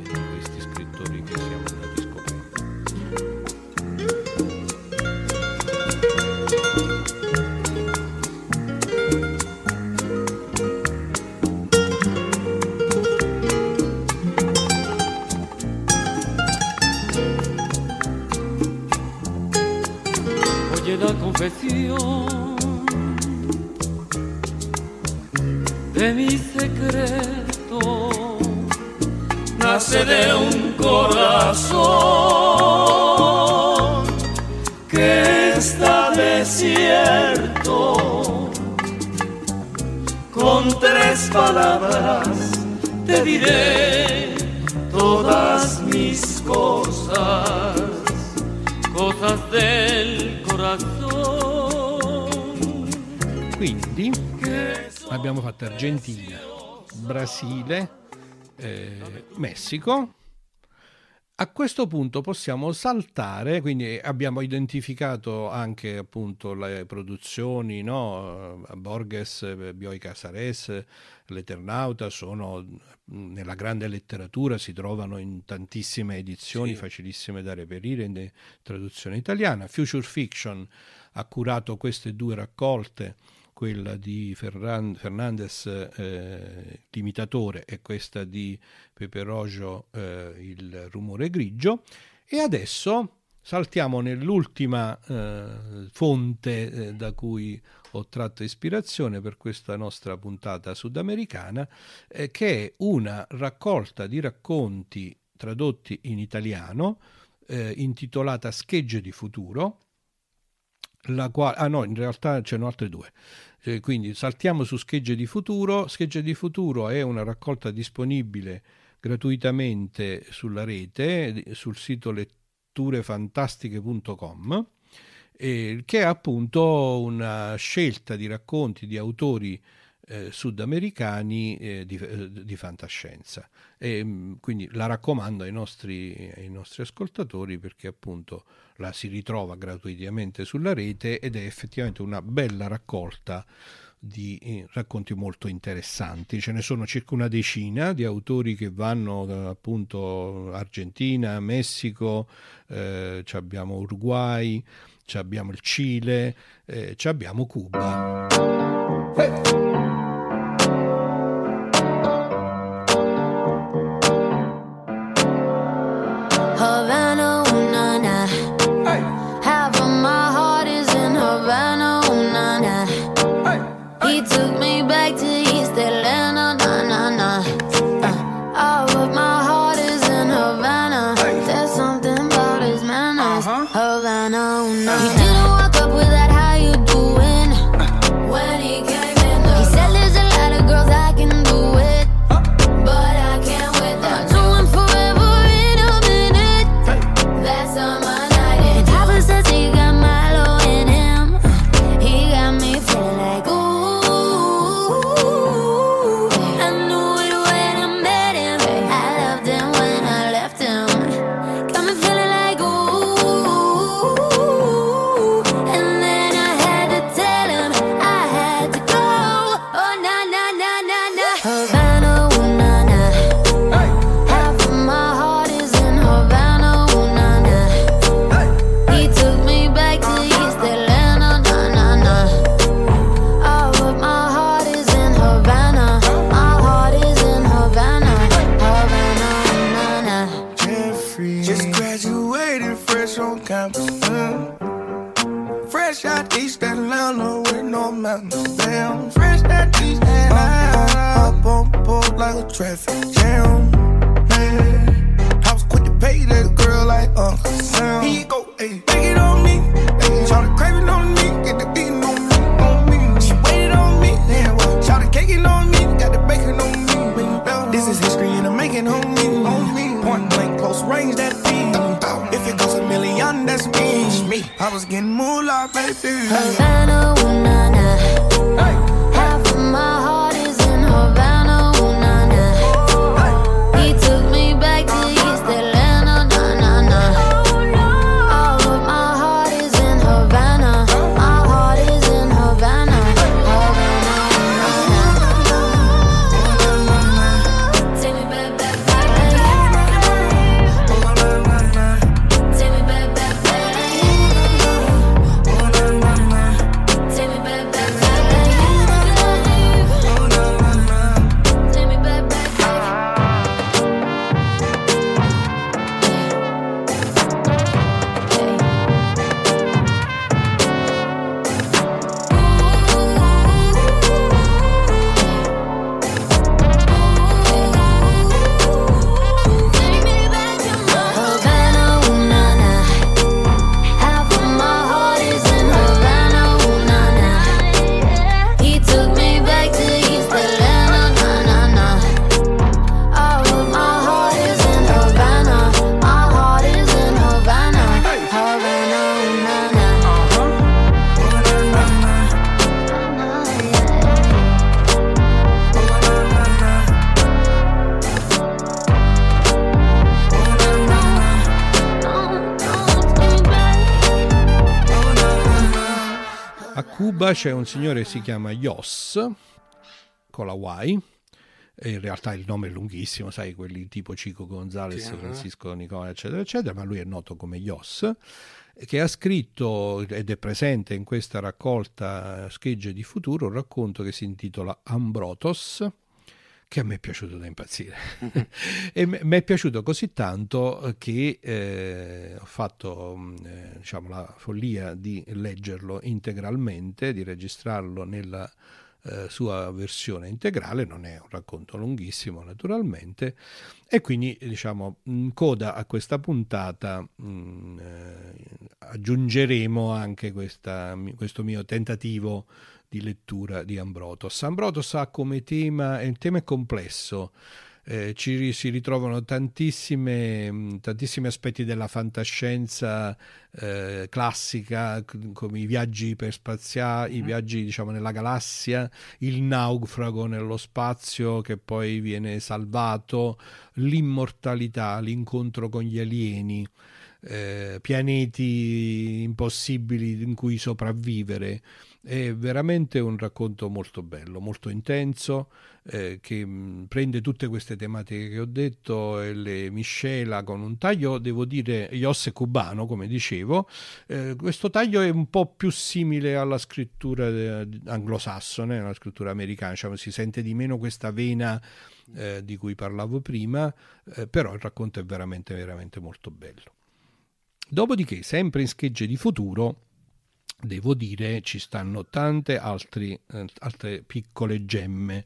la confesión de mi secreto nace de un corazón que está desierto. Con tres palabras te diré todas mis cosas, cosas del quindi abbiamo fatto Argentina, Brasile, eh, Messico. A questo punto possiamo saltare, quindi abbiamo identificato anche appunto le produzioni, no? Borges, Bioy Casares, L'Eternauta sono nella grande letteratura, si trovano in tantissime edizioni, sì. facilissime da reperire in traduzione italiana. Future Fiction ha curato queste due raccolte quella di Ferran- Fernandez eh, l'imitatore e questa di Pepe Rojo eh, il rumore grigio e adesso saltiamo nell'ultima eh, fonte eh, da cui ho tratto ispirazione per questa nostra puntata sudamericana eh, che è una raccolta di racconti tradotti in italiano eh, intitolata Schegge di futuro la quale, ah no, in realtà ce ne altre due. Eh, quindi saltiamo su Schegge di Futuro. Schegge di Futuro è una raccolta disponibile gratuitamente sulla rete, sul sito letturefantastiche.com, eh, che è appunto una scelta di racconti di autori eh, sudamericani eh, di, eh, di, fantascienza. E, mm, quindi la raccomando ai nostri, ai nostri, ascoltatori perché appunto la si ritrova gratuitamente sulla rete ed è effettivamente una bella raccolta di eh, racconti molto interessanti. Ce ne sono circa una decina di autori che vanno da appunto Argentina, Messico, eh, abbiamo Uruguay, abbiamo il Cile, eh, abbiamo Cuba. Hey! was getting moolah, baby. Havana. C'è un signore che si chiama Yos, con la Y, in realtà il nome è lunghissimo, sai, quelli tipo Cico Gonzalez, sì, Francisco Nicola, eccetera, eccetera, ma lui è noto come Yos, che ha scritto ed è presente in questa raccolta Schegge di Futuro un racconto che si intitola Ambrotos, che a me è piaciuto da impazzire. e mi è piaciuto così tanto che eh, ho fatto mm, eh, diciamo, la follia di leggerlo integralmente, di registrarlo nella eh, sua versione integrale, non è un racconto lunghissimo naturalmente, e quindi diciamo in coda a questa puntata mh, mm, eh, aggiungeremo anche questa, questo mio tentativo di lettura di Ambrotos. Ambrotos ha come tema, il tema è complesso, eh, ci si ritrovano tantissimi aspetti della fantascienza eh, classica, come i viaggi iperspaziali, i mm. viaggi diciamo nella galassia, il naufrago nello spazio che poi viene salvato, l'immortalità, l'incontro con gli alieni. Eh, pianeti impossibili in cui sopravvivere. È veramente un racconto molto bello, molto intenso, eh, che mh, prende tutte queste tematiche che ho detto e le miscela con un taglio, devo dire, Yosse cubano, come dicevo. Eh, questo taglio è un po' più simile alla scrittura de- anglosassone, alla scrittura americana, cioè, si sente di meno questa vena eh, di cui parlavo prima, eh, però il racconto è veramente, veramente molto bello. Dopodiché, sempre in schegge di futuro, devo dire ci stanno tante altri, eh, altre piccole gemme.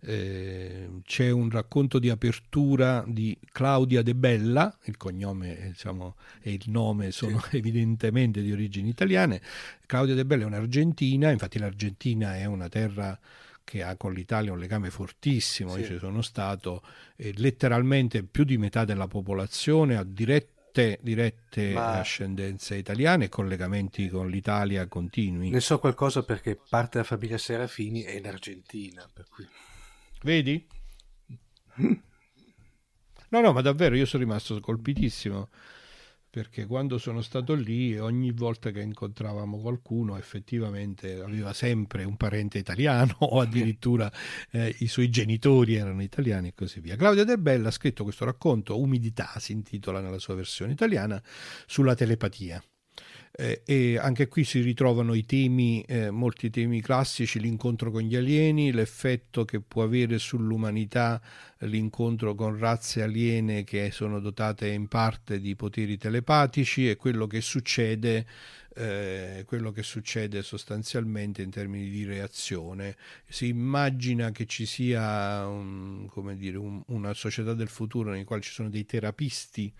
Eh, c'è un racconto di apertura di Claudia De Bella, il cognome eh, diciamo, e il nome sono sì. evidentemente di origini italiane. Claudia De Bella è un'argentina, infatti l'Argentina è una terra che ha con l'Italia un legame fortissimo, sì. io ci sono stato, eh, letteralmente più di metà della popolazione ha diretto dirette, dirette Ma... ascendenze italiane e collegamenti con l'Italia continui. Ne so qualcosa perché parte della famiglia Serafini è in Argentina. Cui... Vedi? No, no, ma davvero io sono rimasto colpitissimo perché quando sono stato lì ogni volta che incontravamo qualcuno effettivamente aveva sempre un parente italiano o addirittura eh, i suoi genitori erano italiani e così via. Claudia De Bella ha scritto questo racconto, Umidità si intitola nella sua versione italiana, sulla telepatia eh, e anche qui si ritrovano i temi, eh, molti temi classici, l'incontro con gli alieni, l'effetto che può avere sull'umanità l'incontro con razze aliene che sono dotate in parte di poteri telepatici e quello che succede eh, quello che succede sostanzialmente in termini di reazione. Si immagina che ci sia un, dire, un, una società del futuro nel quale ci sono dei terapisti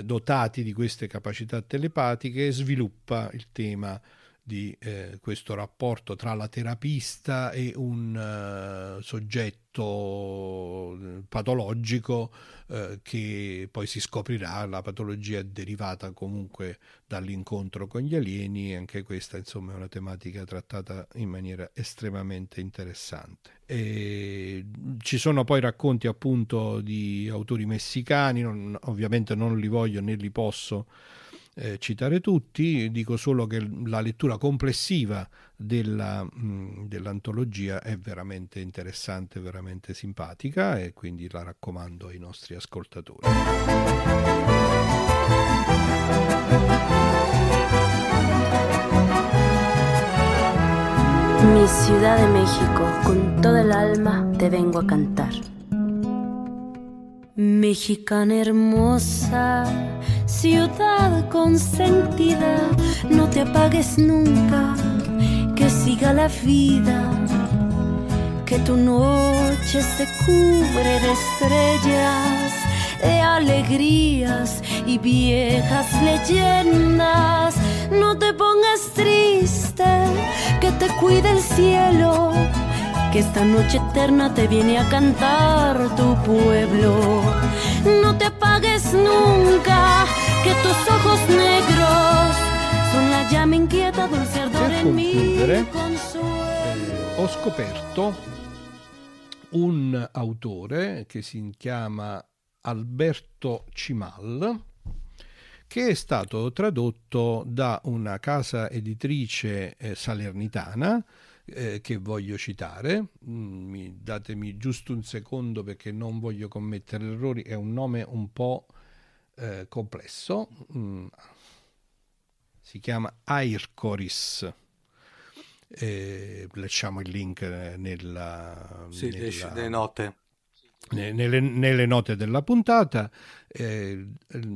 dotati di queste capacità telepatiche sviluppa il tema di eh, questo rapporto tra la terapista e un uh, soggetto eh, patologico uh, che poi si scoprirà la patologia derivata comunque dall'incontro con gli alieni anche questa insomma è una tematica trattata in maniera estremamente interessante. E ci sono poi racconti appunto di autori messicani non, ovviamente non li voglio né li posso eh, citare tutti, dico solo che la lettura complessiva della, mh, dell'antologia è veramente interessante, veramente simpatica e quindi la raccomando ai nostri ascoltatori. Mi Ciudad de México, con toda el alma te vengo a cantar. Mexicana hermosa, ciudad consentida, no te apagues nunca, que siga la vida, que tu noche se cubre de estrellas, de alegrías y viejas leyendas. No te pongas triste, que te cuide el cielo que esta noche eterna te viene a cantar tu pueblo. No te apagues nunca, que tus ojos negros son la llama inquieta, dulce ardor en mi consuelo. Eh, ho scoperto un autore che si chiama Alberto Cimal che è stato tradotto da una casa editrice eh, salernitana eh, che voglio citare. Mm, mi, datemi giusto un secondo perché non voglio commettere errori, è un nome un po' eh, complesso. Mm, si chiama Aircoris. Eh, lasciamo il link nella, sì, nella... le note nelle, nelle, note della puntata, eh,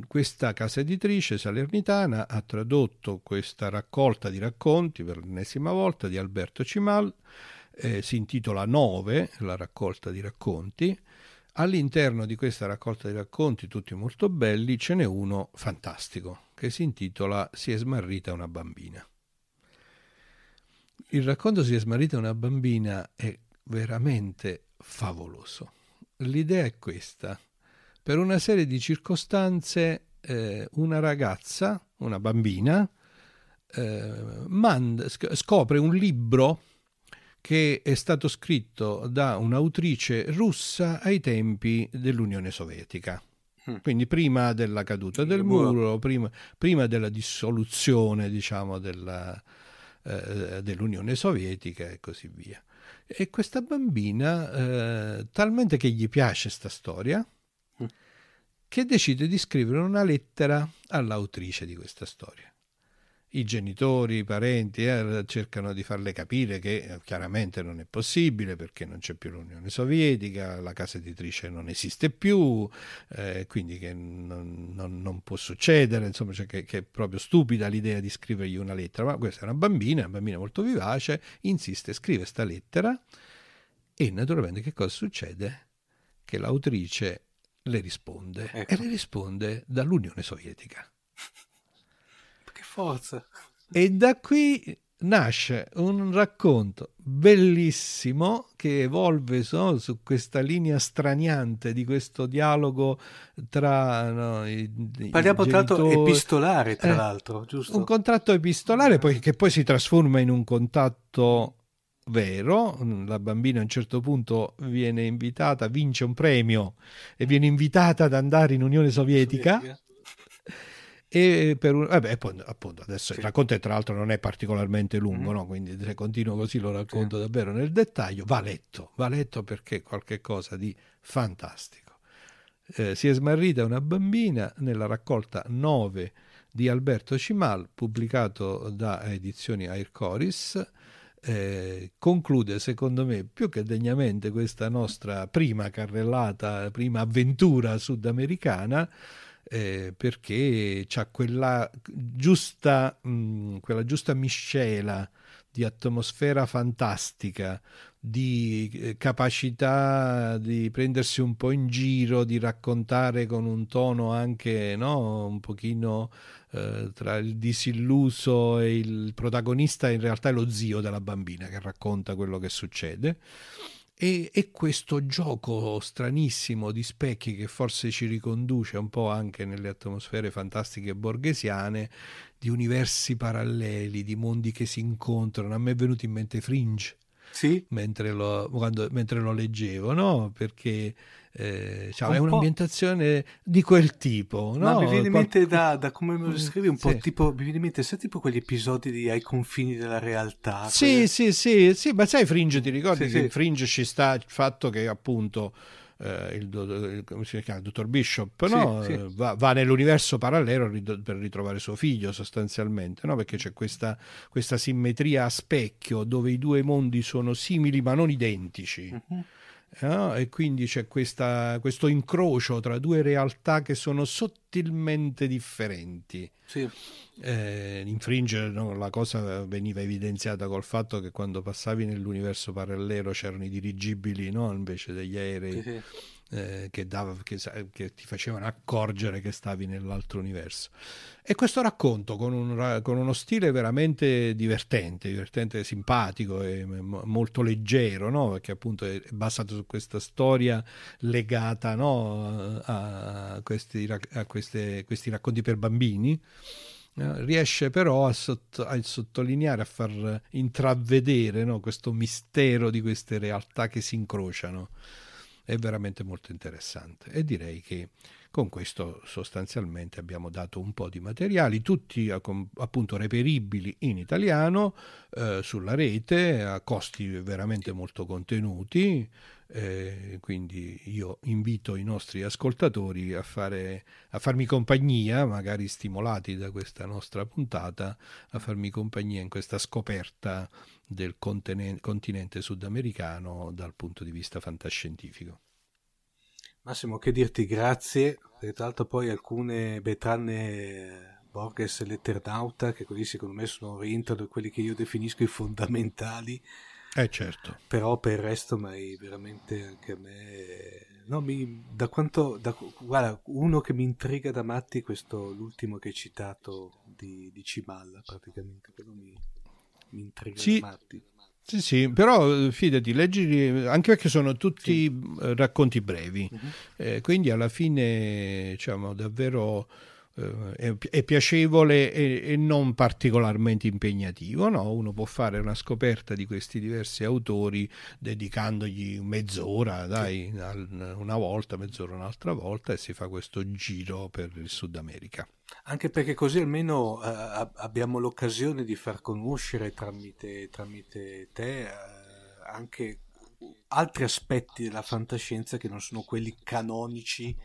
questa casa editrice salernitana ha tradotto questa raccolta di racconti per l'ennesima volta di Alberto Cimal eh, si intitola Nove, la raccolta di racconti. All'interno di questa raccolta di racconti, tutti molto belli, ce n'è uno fantastico che si intitola Si è smarrita una bambina. Il racconto Si è smarrita una bambina è veramente favoloso. L'idea è questa. Per una serie di circostanze, eh, una ragazza, una bambina, eh, manda, scopre un libro che è stato scritto da un'autrice russa ai tempi dell'Unione Sovietica. Mm. Quindi prima della caduta del muro, prima, prima della dissoluzione, diciamo, della, eh, dell'Unione Sovietica e così via. E questa bambina, eh, talmente che gli piace questa storia, mm. che decide di scrivere una lettera all'autrice di questa storia i genitori, i parenti eh, cercano di farle capire che eh, chiaramente non è possibile perché non c'è più l'Unione Sovietica, la casa editrice non esiste più, eh, quindi che non, non, non, può succedere, insomma, cioè che, che, è proprio stupida l'idea di scrivergli una lettera, ma questa è una bambina, una bambina molto vivace, insiste, scrive questa lettera e naturalmente che cosa succede? Che l'autrice le risponde ecco. e le risponde dall'Unione Sovietica forza. E da qui nasce un racconto bellissimo che evolve so, su questa linea straniante di questo dialogo tra no, i, parliamo tra l'altro epistolare tra eh, l'altro giusto? un contratto epistolare poi, che poi si trasforma in un contatto vero la bambina a un certo punto viene invitata vince un premio e viene invitata ad andare in Unione Sovietica. Sovietica e per un, vabbè, appunto adesso sì. il racconto tra l'altro non è particolarmente lungo, mm. no? quindi se continuo così lo racconto sì. davvero nel dettaglio, va letto, va letto perché è qualcosa di fantastico. Eh, si è smarrita una bambina nella raccolta 9 di Alberto Cimal, pubblicato da edizioni Aircoris, eh, conclude secondo me più che degnamente questa nostra prima carrellata, prima avventura sudamericana eh, perché c'ha quella giusta, mh, quella giusta miscela di atmosfera fantastica, di eh, capacità di prendersi un po' in giro, di raccontare con un tono anche no, un pochino eh, tra il disilluso e il protagonista, in realtà è lo zio della bambina che racconta quello che succede. E, e, questo gioco stranissimo di specchi che forse ci riconduce un po' anche nelle atmosfere fantastiche borghesiane, di universi paralleli, di mondi che si incontrano. A me è venuto in mente Fringe. Sì. Mentre, lo, quando, mentre lo leggevo, no? Perché eh, cioè, un è un'ambientazione di quel tipo. No? Ma mi viene in mente da, da, come me lo scrivi un po' sì. tipo, mi viene in mente, sai tipo quegli episodi di ai confini della realtà. Sì, quelle... sì, sì, sì, ma sai Fringe, ti ricordi sì, che sì. Fringe ci sta il fatto che appunto eh, il, il, come si chiama, il dottor Bishop no? sì, sì. Va, va, nell'universo parallelo per ritrovare suo figlio sostanzialmente, no? perché c'è questa, questa, simmetria a specchio dove i due mondi sono simili ma non identici. Uh-huh. No? E quindi c'è questa, questo incrocio tra due realtà che sono sottilmente differenti. Sì. Eh, in Fringe no, la cosa veniva evidenziata col fatto che quando passavi nell'universo parallelo c'erano i dirigibili no? invece degli aerei. Sì, sì eh, che, dava, che, che, ti facevano accorgere che stavi nell'altro universo. E questo racconto con, un, con uno stile veramente divertente, divertente, simpatico e molto leggero, no? perché appunto è basato su questa storia legata no? a, questi, a queste, questi racconti per bambini riesce però a, sotto, a, sottolineare, a far intravedere no, questo mistero di queste realtà che si incrociano è veramente molto interessante e direi che con questo sostanzialmente abbiamo dato un po' di materiali, tutti appunto reperibili in italiano eh, sulla rete a costi veramente molto contenuti. Eh, quindi io invito i nostri ascoltatori a, fare, a farmi compagnia, magari stimolati da questa nostra puntata, a farmi compagnia in questa scoperta del continente sudamericano dal punto di vista fantascientifico. Massimo, che dirti grazie, tra l'altro poi alcune, beh, tranne Borges e l'Etternauta, che così secondo me sono rientrano quelli che io definisco i fondamentali, Eh certo. Però per il resto, ma veramente anche a me... No, mi, da quanto... Da, guarda, uno che mi intriga da matti è questo, l'ultimo che hai citato di, di Cimalla, praticamente, quello mi, mi intriga sì. da matti. Sì, sì, però fidati, leggi anche perché sono tutti sì. racconti brevi, uh-huh. eh, quindi alla fine diciamo davvero eh, è, è, piacevole e, e, non particolarmente impegnativo, no? Uno può fare una scoperta di questi diversi autori dedicandogli mezz'ora, dai, una volta, mezz'ora un'altra volta e si fa questo giro per il Sud America. Anche perché così almeno eh, abbiamo l'occasione di far conoscere tramite, tramite te eh, anche altri aspetti della fantascienza che non sono quelli canonici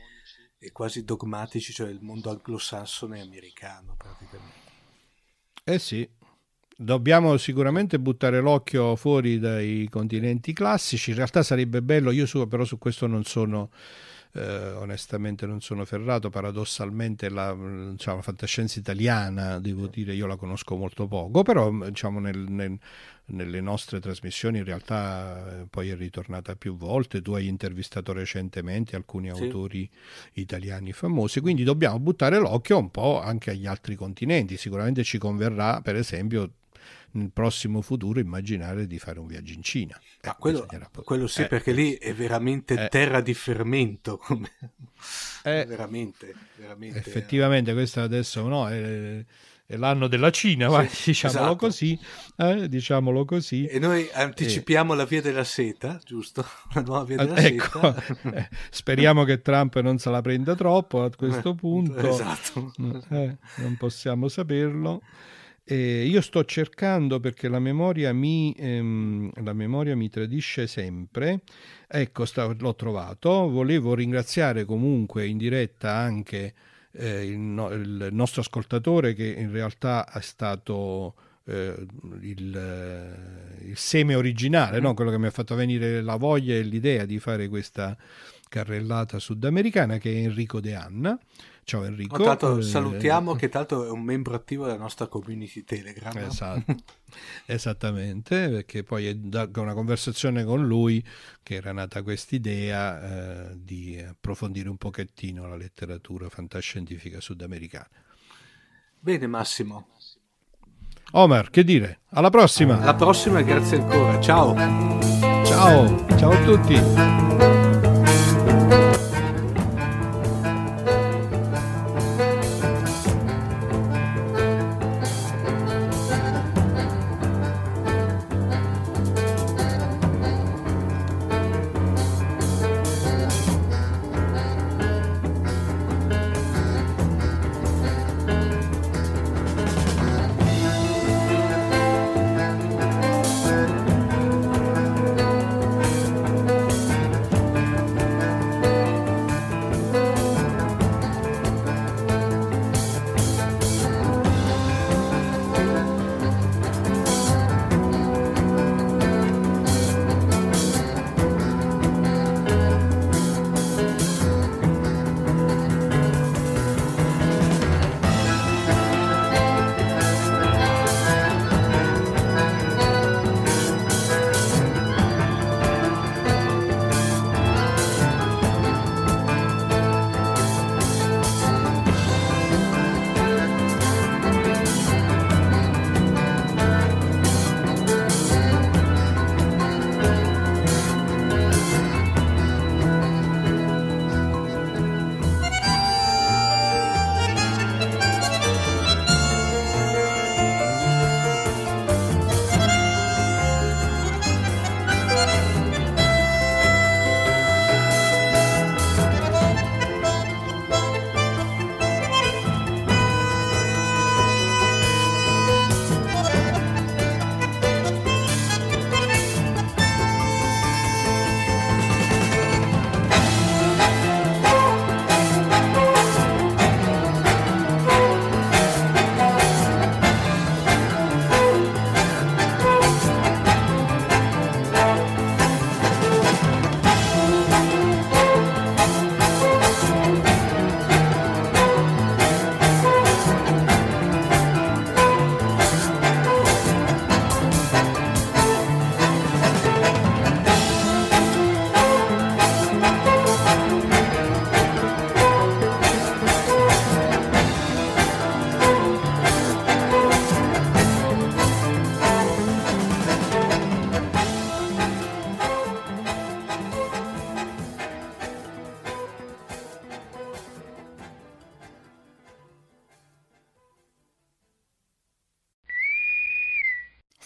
e quasi dogmatici, cioè il mondo anglosassone e americano praticamente. Eh sì, dobbiamo sicuramente buttare l'occhio fuori dai continenti classici, in realtà sarebbe bello, io su, però su questo non sono eh, onestamente non sono ferrato, paradossalmente la, diciamo, la, fantascienza italiana, devo dire, io la conosco molto poco, però diciamo, nel, nel, nelle nostre trasmissioni in realtà eh, poi è ritornata più volte, tu hai intervistato recentemente alcuni sì. autori italiani famosi, quindi dobbiamo buttare l'occhio un po' anche agli altri continenti, sicuramente ci converrà per esempio nel prossimo futuro immaginare di fare un viaggio in Cina. Eh, quello, quello, sì, eh, perché lì è veramente eh, terra di fermento. Eh, veramente, veramente. Effettivamente, questo adesso no, è, è l'anno della Cina, sì, vai, diciamolo, esatto. così, eh, diciamolo così. E noi anticipiamo la via della seta, giusto? La nuova via della ecco, seta. speriamo che Trump non se la prenda troppo a questo punto. Esatto. non possiamo saperlo. Eh, io sto cercando perché la memoria mi, ehm, la memoria mi tradisce sempre. Ecco, sta, l'ho trovato. Volevo ringraziare comunque in diretta anche eh, il, no, il, nostro ascoltatore che in realtà è stato eh, il, il, seme originale, no? quello che mi ha fatto venire la voglia e l'idea di fare questa carrellata sudamericana che è Enrico De Anna Ciao Enrico. Oh, tanto, eh, salutiamo che tanto è un membro attivo della nostra community Telegram. Esatto. Esattamente, perché poi è da una conversazione con lui che era nata quest'idea eh, di approfondire un pochettino la letteratura fantascientifica sudamericana. Bene Massimo. Omar, che dire? Alla prossima. Alla prossima grazie ancora. Ciao. Ciao, ciao a tutti.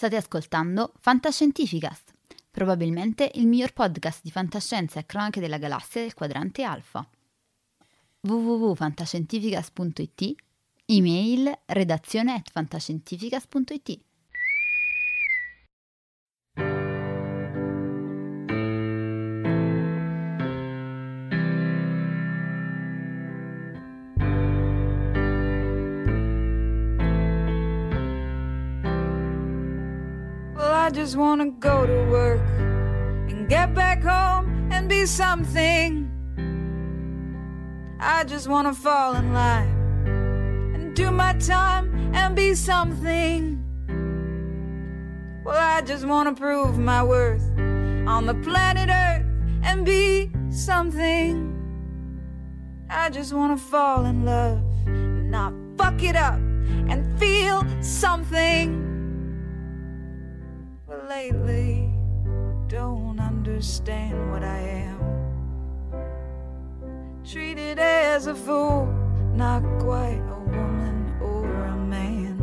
State ascoltando Fantascientificast, probabilmente il miglior podcast di fantascienza e cronache della galassia del quadrante alfa. www.fantascientificast.it Email redazione at fantascientificast.it I just wanna go to work and get back home and be something. I just wanna fall in line and do my time and be something. Well, I just wanna prove my worth on the planet Earth and be something. I just wanna fall in love, and not fuck it up, and feel something lately don't understand what I am. Treated as a fool, not quite a woman or a man.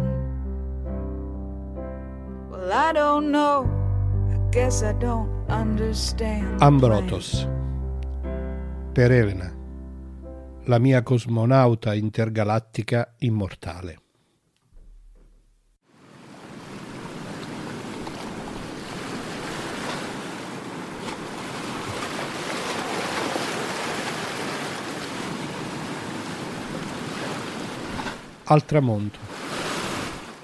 Well, I don't know, I guess I don't understand. Ambrotos. Per Elena, la mia cosmonauta intergalattica immortale. Al tramonto.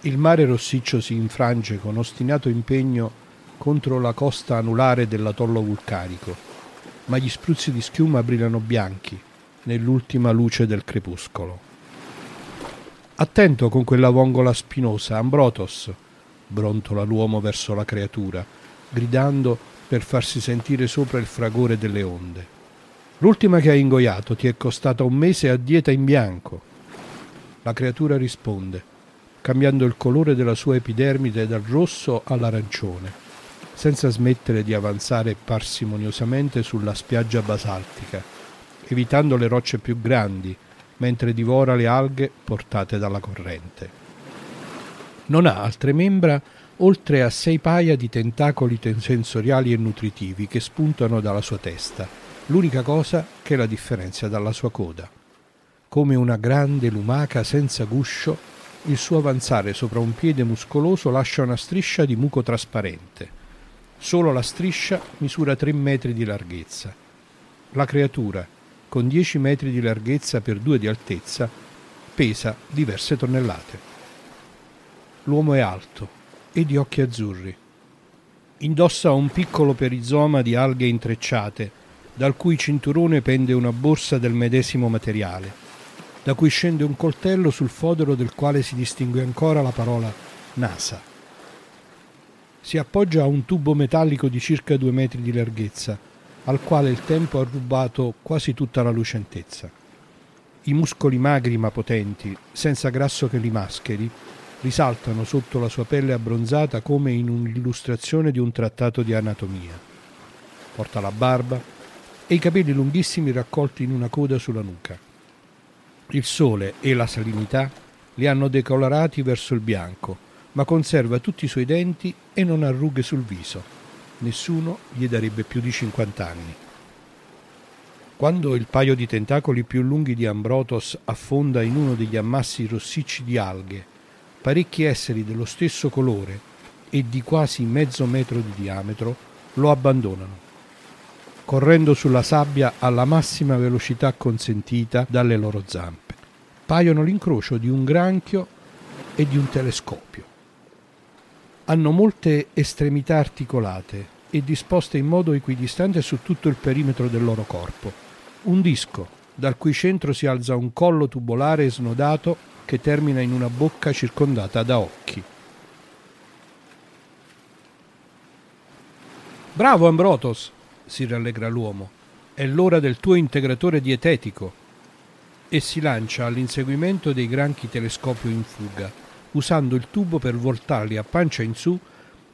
Il mare rossiccio si infrange con ostinato impegno contro la costa anulare dell'atollo vulcanico, ma gli spruzzi di schiuma brillano bianchi nell'ultima luce del crepuscolo. Attento con quella vongola spinosa, Ambrotos, brontola l'uomo verso la creatura, gridando per farsi sentire sopra il fragore delle onde. L'ultima che hai ingoiato ti è costata un mese a dieta in bianco. La creatura risponde, cambiando il colore della sua epidermide dal rosso all'arancione, senza smettere di avanzare parsimoniosamente sulla spiaggia basaltica, evitando le rocce più grandi, mentre divora le alghe portate dalla corrente. Non ha altre membra oltre a sei paia di tentacoli sensoriali e nutritivi che spuntano dalla sua testa, l'unica cosa che la differenzia dalla sua coda. Come una grande lumaca senza guscio, il suo avanzare sopra un piede muscoloso lascia una striscia di muco trasparente. Solo la striscia misura tre metri di larghezza. La creatura, con 10 metri di larghezza per 2 di altezza, pesa diverse tonnellate. L'uomo è alto e di occhi azzurri. Indossa un piccolo perizoma di alghe intrecciate, dal cui cinturone pende una borsa del medesimo materiale da cui scende un coltello sul fodero del quale si distingue ancora la parola NASA. Si appoggia a un tubo metallico di circa due metri di larghezza, al quale il tempo ha rubato quasi tutta la lucentezza. I muscoli magri ma potenti, senza grasso che li mascheri, risaltano sotto la sua pelle abbronzata come in un'illustrazione di un trattato di anatomia. Porta la barba e i capelli lunghissimi raccolti in una coda sulla nuca. Il sole e la salinità li hanno decolorati verso il bianco, ma conserva tutti i suoi denti e non ha rughe sul viso. Nessuno gli darebbe più di 50 anni. Quando il paio di tentacoli più lunghi di Ambrotos affonda in uno degli ammassi rossicci di alghe, parecchi esseri dello stesso colore e di quasi mezzo metro di diametro lo abbandonano correndo sulla sabbia alla massima velocità consentita dalle loro zampe. Paiono l'incrocio di un granchio e di un telescopio. Hanno molte estremità articolate e disposte in modo equidistante su tutto il perimetro del loro corpo. Un disco, dal cui centro si alza un collo tubolare snodato che termina in una bocca circondata da occhi. Bravo Ambrotos! Si rallegra l'uomo. È l'ora del tuo integratore dietetico. E si lancia all'inseguimento dei granchi telescopio in fuga, usando il tubo per voltarli a pancia in su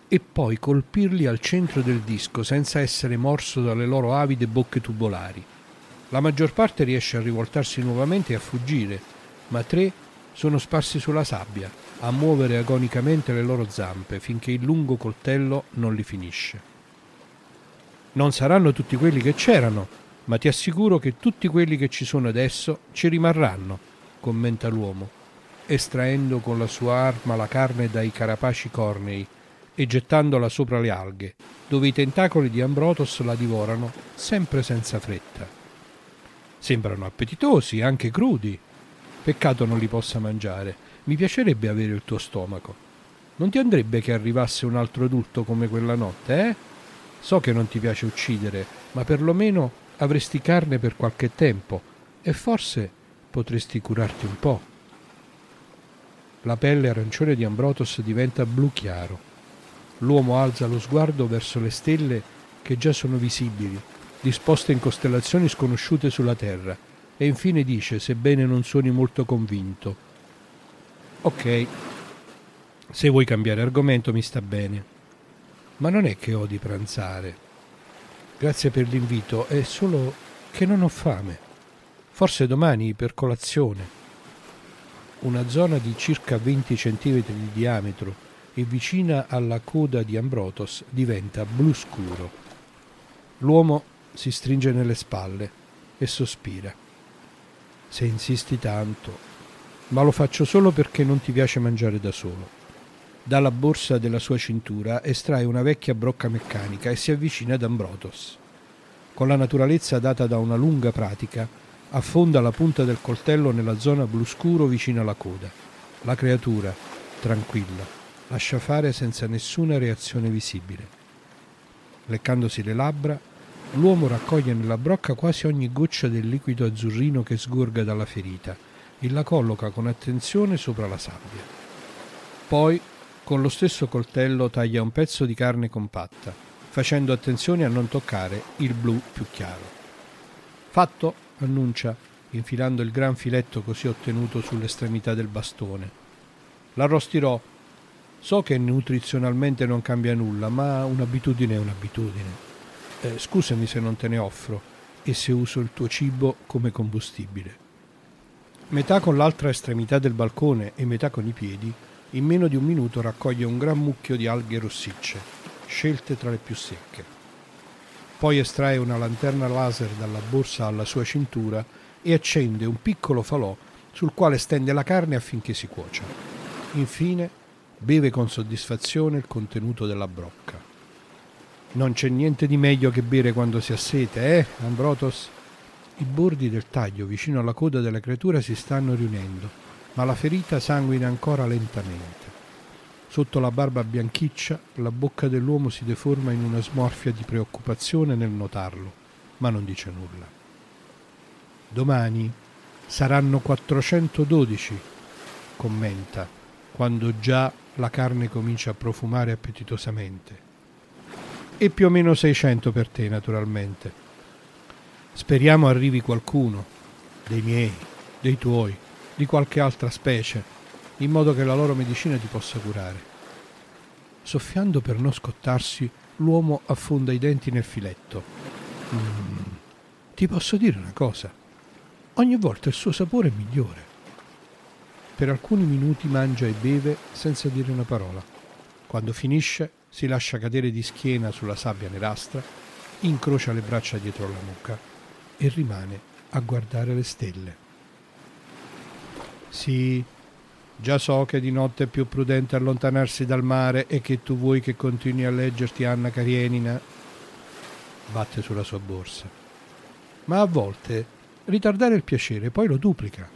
e poi colpirli al centro del disco senza essere morso dalle loro avide bocche tubolari. La maggior parte riesce a rivoltarsi nuovamente e a fuggire, ma tre sono sparsi sulla sabbia, a muovere agonicamente le loro zampe finché il lungo coltello non li finisce. Non saranno tutti quelli che c'erano, ma ti assicuro che tutti quelli che ci sono adesso ci rimarranno, commenta l'uomo, estraendo con la sua arma la carne dai carapaci cornei e gettandola sopra le alghe, dove i tentacoli di Ambrotos la divorano sempre senza fretta. Sembrano appetitosi, anche crudi. Peccato non li possa mangiare. Mi piacerebbe avere il tuo stomaco. Non ti andrebbe che arrivasse un altro adulto come quella notte, eh? So che non ti piace uccidere, ma perlomeno avresti carne per qualche tempo e forse potresti curarti un po'. La pelle arancione di Ambrotos diventa blu chiaro. L'uomo alza lo sguardo verso le stelle che già sono visibili, disposte in costellazioni sconosciute sulla Terra, e infine dice, sebbene non suoni molto convinto, Ok, se vuoi cambiare argomento mi sta bene, ma non è che odi pranzare. Grazie per l'invito, è solo che non ho fame. Forse domani per colazione. Una zona di circa 20 cm di diametro e vicina alla coda di Ambrotos diventa blu scuro. L'uomo si stringe nelle spalle e sospira. Se insisti tanto, ma lo faccio solo perché non ti piace mangiare da solo. Dalla borsa della sua cintura estrae una vecchia brocca meccanica e si avvicina ad Ambrotos. Con la naturalezza data da una lunga pratica, affonda la punta del coltello nella zona blu scuro vicino alla coda. La creatura, tranquilla, lascia fare senza nessuna reazione visibile. Leccandosi le labbra, l'uomo raccoglie nella brocca quasi ogni goccia del liquido azzurrino che sgorga dalla ferita e la colloca con attenzione sopra la sabbia. Poi con lo stesso coltello taglia un pezzo di carne compatta, facendo attenzione a non toccare il blu più chiaro. Fatto, annuncia, infilando il gran filetto così ottenuto sull'estremità del bastone. L'arrostirò. So che nutrizionalmente non cambia nulla, ma un'abitudine è un'abitudine. Eh, scusami se non te ne offro e se uso il tuo cibo come combustibile. Metà con l'altra estremità del balcone e metà con i piedi, in meno di un minuto raccoglie un gran mucchio di alghe rossicce, scelte tra le più secche. Poi estrae una lanterna laser dalla borsa alla sua cintura e accende un piccolo falò sul quale stende la carne affinché si cuocia. Infine beve con soddisfazione il contenuto della brocca. Non c'è niente di meglio che bere quando si ha sete, eh, Ambrotos? I bordi del taglio vicino alla coda della creatura si stanno riunendo ma la ferita sanguina ancora lentamente. Sotto la barba bianchiccia, la bocca dell'uomo si deforma in una smorfia di preoccupazione nel notarlo, ma non dice nulla. Domani saranno 412, commenta, quando già la carne comincia a profumare appetitosamente. E più o meno 600 per te, naturalmente. Speriamo arrivi qualcuno, dei miei, dei tuoi, di qualche altra specie, in modo che la loro medicina ti possa curare. Soffiando per non scottarsi, l'uomo affonda i denti nel filetto. Mm, ti posso dire una cosa? Ogni volta il suo sapore è migliore. Per alcuni minuti mangia e beve senza dire una parola. Quando finisce, si lascia cadere di schiena sulla sabbia nerastra, incrocia le braccia dietro la nuca e rimane a guardare le stelle. Sì, già so che di notte è più prudente allontanarsi dal mare e che tu vuoi che continui a leggerti Anna Karenina. Batte sulla sua borsa. Ma a volte ritardare il piacere poi lo duplica.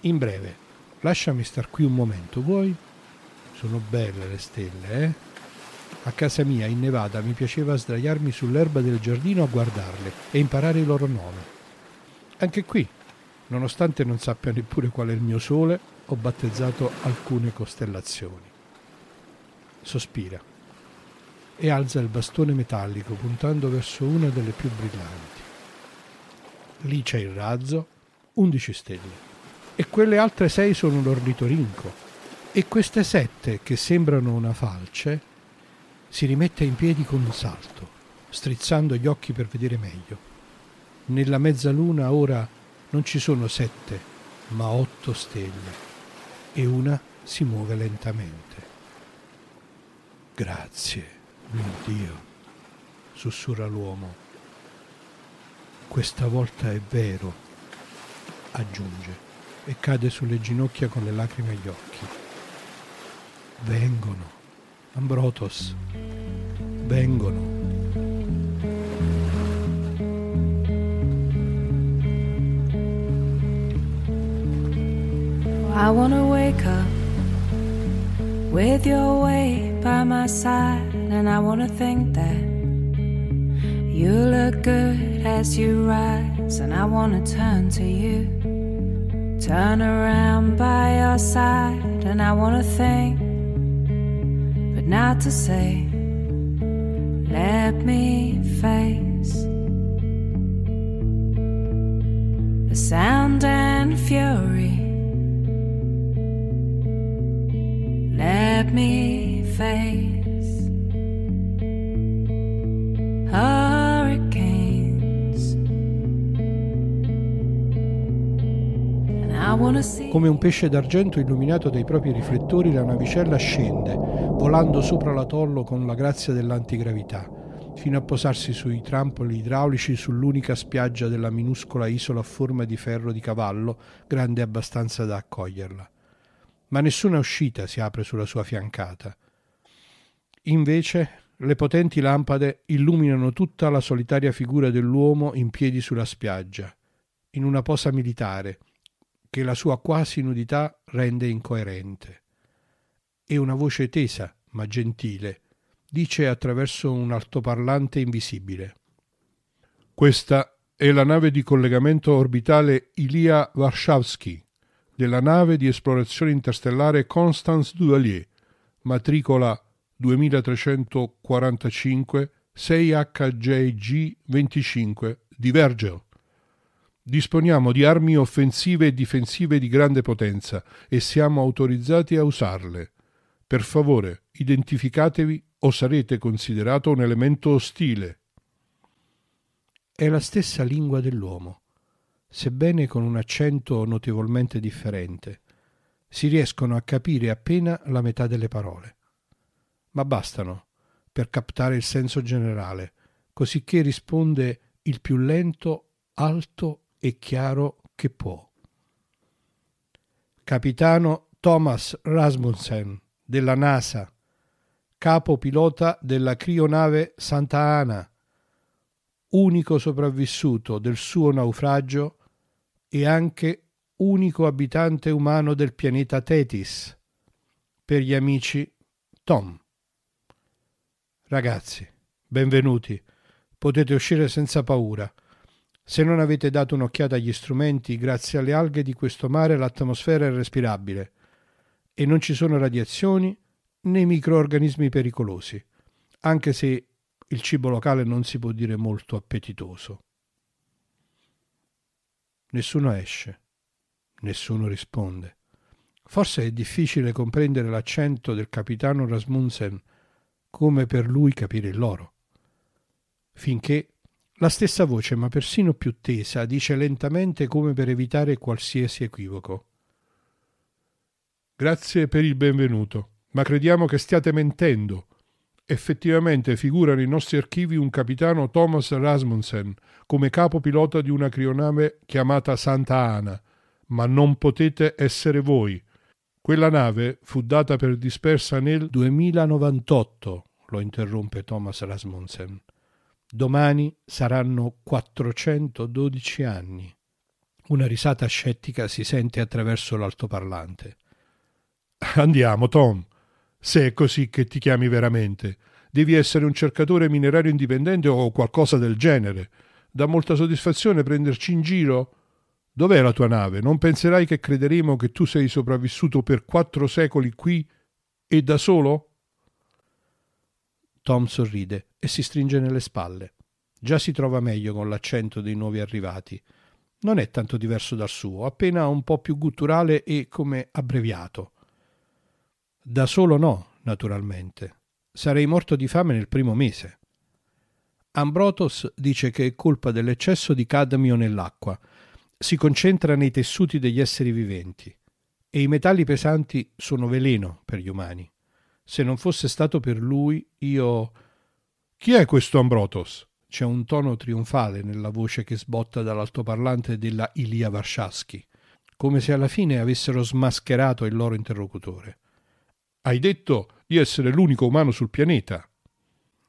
In breve, lasciami star qui un momento, vuoi? Sono belle le stelle, eh? A casa mia, in Nevada, mi piaceva sdraiarmi sull'erba del giardino a guardarle e imparare il loro nome. Anche qui Nonostante non sappia neppure qual è il mio sole, ho battezzato alcune costellazioni. Sospira e alza il bastone metallico puntando verso una delle più brillanti. Lì c'è il razzo, 11 stelle. E quelle altre sei sono l'ornitorinco. E queste sette, che sembrano una falce, si rimette in piedi con un salto, strizzando gli occhi per vedere meglio. Nella mezzaluna ora non ci sono sette, ma otto stelle. e una si muove lentamente. Grazie, mio Dio, sussurra l'uomo. Questa volta è vero, aggiunge, e cade sulle ginocchia con le lacrime agli occhi. Vengono, Ambrotos, vengono. I wanna wake up with your weight by my side, and I wanna think that you look good as you rise, and I wanna turn to you, turn around by your side, and I wanna think, but not to say, let me face the sound and fury. Let me face hurricanes. And I wanna see. Come un pesce d'argento illuminato dai propri riflettori, la navicella scende, volando sopra l'atollo con la grazia dell'antigravità, fino a posarsi sui trampoli idraulici sull'unica spiaggia della minuscola isola a forma di ferro di cavallo, grande abbastanza da accoglierla. Ma nessuna uscita si apre sulla sua fiancata. Invece le potenti lampade illuminano tutta la solitaria figura dell'uomo in piedi sulla spiaggia, in una posa militare, che la sua quasi nudità rende incoerente. E una voce tesa, ma gentile, dice attraverso un altoparlante invisibile. Questa è la nave di collegamento orbitale Ilia Warszawski della nave di esplorazione interstellare Constance Duvalier, matricola 2345 6HJG 25 di Virgil. Disponiamo di armi offensive e difensive di grande potenza e siamo autorizzati a usarle. Per favore, identificatevi o sarete considerato un elemento ostile. È la stessa lingua dell'uomo, sebbene con un accento notevolmente differente. Si riescono a capire appena la metà delle parole. Ma bastano per captare il senso generale, cosicché risponde il più lento, alto e chiaro che può. Capitano Thomas Rasmussen della NASA, capo pilota della crionave Santa Ana, unico sopravvissuto del suo naufragio e anche unico abitante umano del pianeta Tetis. Per gli amici Tom. Ragazzi, benvenuti. Potete uscire senza paura. Se non avete dato un'occhiata agli strumenti, grazie alle alghe di questo mare l'atmosfera è respirabile e non ci sono radiazioni né microorganismi pericolosi, anche se il cibo locale non si può dire molto appetitoso. Nessuno esce, nessuno risponde. Forse è difficile comprendere l'accento del capitano Rasmussen come per lui capire il loro. Finché la stessa voce, ma persino più tesa, dice lentamente come per evitare qualsiasi equivoco. Grazie per il benvenuto, ma crediamo che stiate mentendo. Effettivamente figura nei nostri archivi un capitano Thomas Rasmussen come capo pilota di una crionave chiamata Santa Ana, ma non potete essere voi. Quella nave fu data per dispersa nel 2098, lo interrompe Thomas Rasmussen. Domani saranno 412 anni. Una risata scettica si sente attraverso l'altoparlante. Andiamo, Tom. Se è così che ti chiami veramente, devi essere un cercatore minerario indipendente o qualcosa del genere. Dà molta soddisfazione prenderci in giro. Dov'è la tua nave? Non penserai che crederemo che tu sei sopravvissuto per quattro secoli qui e da solo? Tom sorride e si stringe nelle spalle. Già si trova meglio con l'accento dei nuovi arrivati. Non è tanto diverso dal suo, appena un po' più gutturale e come abbreviato. Da solo no, naturalmente. Sarei morto di fame nel primo mese. Ambrotos dice che è colpa dell'eccesso di cadmio nell'acqua. Si concentra nei tessuti degli esseri viventi. E i metalli pesanti sono veleno per gli umani. Se non fosse stato per lui, io... Chi è questo Ambrotos? C'è un tono trionfale nella voce che sbotta dall'altoparlante della Ilia Varshavsky, come se alla fine avessero smascherato il loro interlocutore. Hai detto di essere l'unico umano sul pianeta.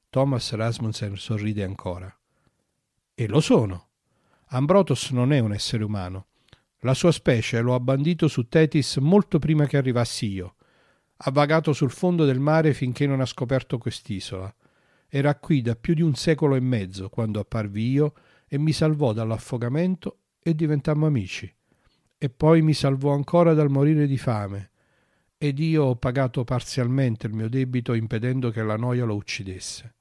Thomas Rasmussen sorride ancora. E lo sono. Ambrotos non è un essere umano. La sua specie lo ha bandito su Tetis molto prima che arrivassi io. Ha vagato sul fondo del mare finché non ha scoperto quest'isola. Era qui da più di un secolo e mezzo quando apparvi io e mi salvò dall'affogamento e diventammo amici. E poi mi salvò ancora dal morire di fame ed io ho pagato parzialmente il mio debito impedendo che la noia lo uccidesse.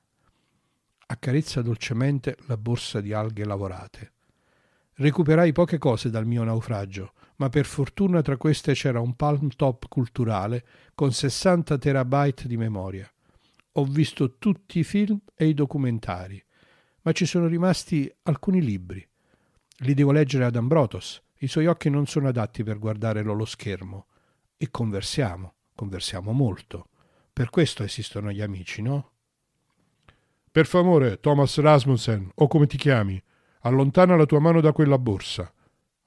Accarezza dolcemente la borsa di alghe lavorate. Recuperai poche cose dal mio naufragio, ma per fortuna tra queste c'era un palm top culturale con 60 terabyte di memoria. Ho visto tutti i film e i documentari, ma ci sono rimasti alcuni libri. Li devo leggere ad Ambrotos. I suoi occhi non sono adatti per guardare lo schermo e conversiamo, conversiamo molto. Per questo esistono gli amici, no? Per favore, Thomas Rasmussen, o come ti chiami, allontana la tua mano da quella borsa.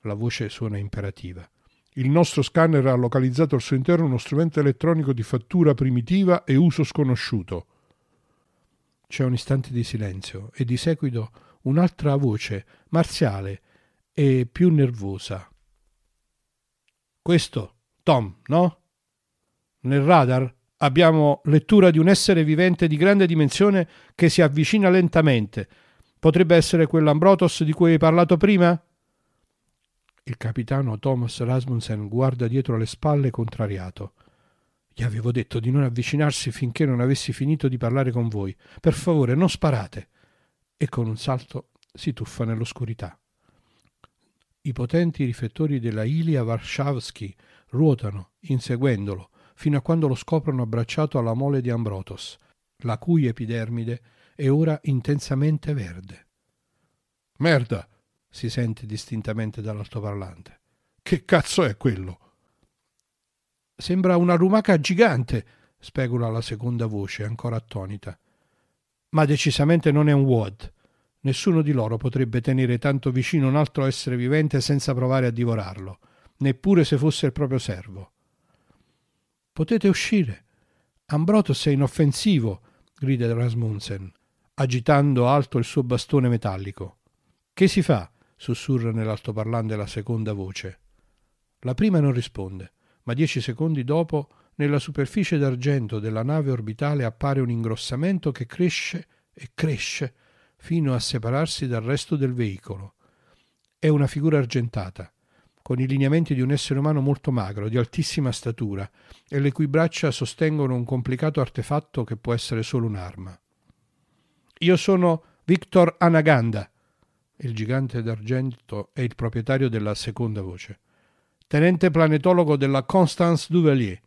La voce suona imperativa. Il nostro scanner ha localizzato al suo interno uno strumento elettronico di fattura primitiva e uso sconosciuto. C'è un istante di silenzio e di seguito un'altra voce, marziale e più nervosa. Questo Tom, no? Nel radar abbiamo lettura di un essere vivente di grande dimensione che si avvicina lentamente. Potrebbe essere quell'Ambrotos di cui hai parlato prima? Il capitano Thomas Rasmussen guarda dietro le spalle contrariato. Gli avevo detto di non avvicinarsi finché non avessi finito di parlare con voi. Per favore, non sparate. E con un salto si tuffa nell'oscurità. I potenti riflettori della Ilia Varshavsky ruotano, inseguendolo, fino a quando lo scoprono abbracciato alla mole di Ambrotos, la cui epidermide è ora intensamente verde. Merda! si sente distintamente dall'altoparlante. Che cazzo è quello? Sembra una lumaca gigante, specula la seconda voce, ancora attonita. Ma decisamente non è un WOD. Nessuno di loro potrebbe tenere tanto vicino un altro essere vivente senza provare a divorarlo neppure se fosse il proprio servo. Potete uscire. Ambrotos è inoffensivo, grida Rasmussen, agitando alto il suo bastone metallico. Che si fa? sussurra nell'altoparlante la seconda voce. La prima non risponde, ma dieci secondi dopo nella superficie d'argento della nave orbitale appare un ingrossamento che cresce e cresce fino a separarsi dal resto del veicolo. È una figura argentata, con i lineamenti di un essere umano molto magro, di altissima statura, e le cui braccia sostengono un complicato artefatto che può essere solo un'arma. Io sono Victor Anaganda. Il gigante d'argento è il proprietario della seconda voce. Tenente planetologo della Constance Duvalier.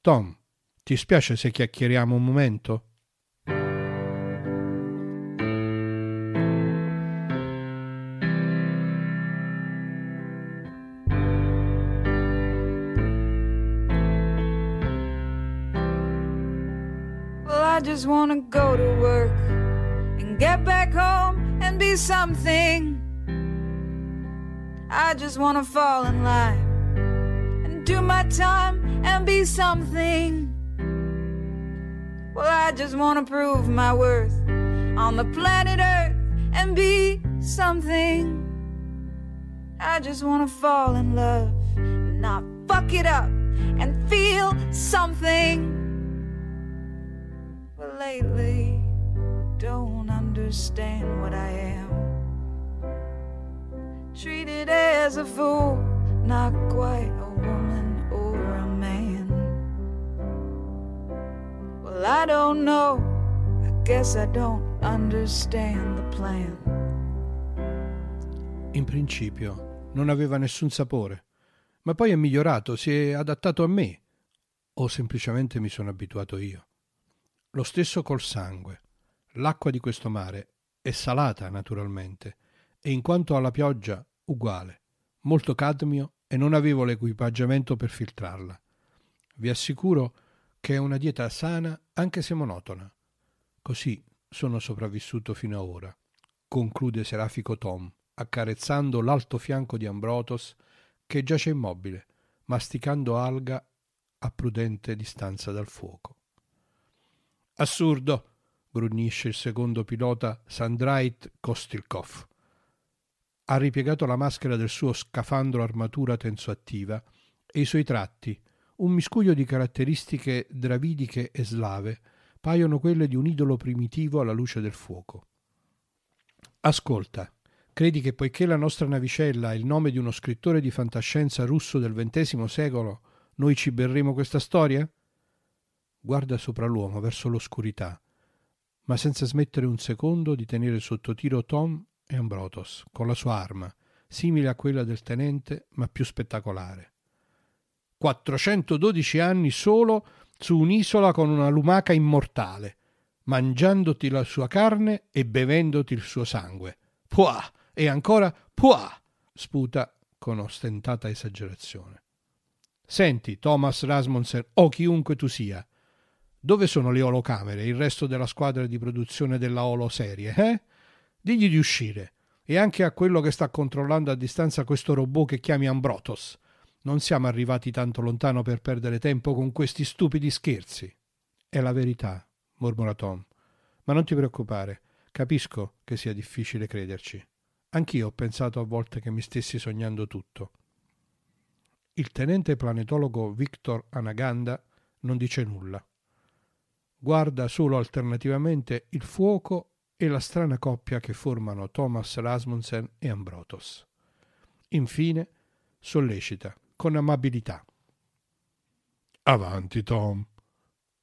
Tom, ti spiace se chiacchieriamo un momento? Just wanna go to work and get back home and be something. I just wanna fall in line and do my time and be something. Well, I just wanna prove my worth on the planet Earth and be something. I just wanna fall in love and not fuck it up and feel something lately don't understand what I am. Treated as a fool, not quite a woman or a man. Well, I don't know, I guess I don't understand the plan. In principio non aveva nessun sapore, ma poi è migliorato, si è adattato a me. O semplicemente mi sono abituato io. Lo stesso col sangue. L'acqua di questo mare è salata naturalmente e in quanto alla pioggia uguale, molto cadmio e non avevo l'equipaggiamento per filtrarla. Vi assicuro che è una dieta sana anche se monotona. Così sono sopravvissuto fino a ora, conclude Serafico Tom, accarezzando l'alto fianco di Ambrotos che giace immobile, masticando alga a prudente distanza dal fuoco. Assurdo, grugnisce il secondo pilota Sandrait Kostilkov. Ha ripiegato la maschera del suo scafandro armatura tensoattiva e i suoi tratti, un miscuglio di caratteristiche dravidiche e slave, paiono quelle di un idolo primitivo alla luce del fuoco. Ascolta, credi che poiché la nostra navicella ha il nome di uno scrittore di fantascienza russo del XX secolo, noi ci berremo questa storia? Guarda sopra l'uomo verso l'oscurità, ma senza smettere un secondo di tenere sotto tiro Tom e Ambrotos con la sua arma, simile a quella del tenente, ma più spettacolare. 412 anni solo su un'isola con una lumaca immortale, mangiandoti la sua carne e bevendoti il suo sangue. Puah! E ancora puah! sputa con ostentata esagerazione. Senti, Thomas Rasmussen o chiunque tu sia, dove sono le olocamere, il resto della squadra di produzione della oloserie, eh? Digli di uscire. E anche a quello che sta controllando a distanza questo robot che chiami Ambrotos. Non siamo arrivati tanto lontano per perdere tempo con questi stupidi scherzi. È la verità, mormora Tom. Ma non ti preoccupare, capisco che sia difficile crederci. Anch'io ho pensato a volte che mi stessi sognando tutto. Il tenente planetologo Victor Anaganda non dice nulla. Guarda solo alternativamente il fuoco e la strana coppia che formano Thomas Rasmussen e Ambrotos. Infine sollecita con amabilità. Avanti, Tom.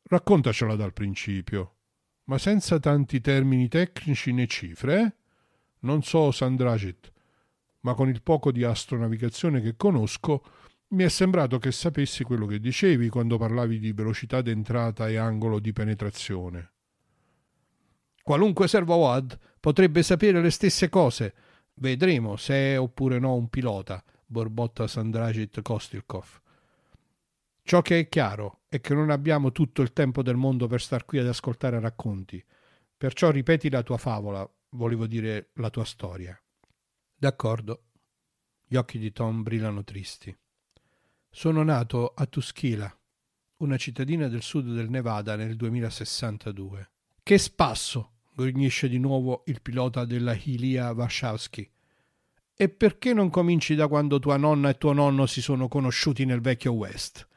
Raccontacela dal principio, ma senza tanti termini tecnici né cifre, eh? Non so Sandragit, ma con il poco di astronavigazione che conosco, mi è sembrato che sapessi quello che dicevi quando parlavi di velocità d'entrata e angolo di penetrazione. Qualunque servo WAD potrebbe sapere le stesse cose. Vedremo se è oppure no un pilota, borbotta Sandragit Kostilkov. Ciò che è chiaro è che non abbiamo tutto il tempo del mondo per star qui ad ascoltare racconti. Perciò ripeti la tua favola, volevo dire la tua storia. D'accordo. Gli occhi di Tom brillano tristi. Sono nato a Tuskila, una cittadina del sud del Nevada nel 2062. Che spasso! grugnisce di nuovo il pilota della Hilia Warszawski. E perché non cominci da quando tua nonna e tuo nonno si sono conosciuti nel vecchio West?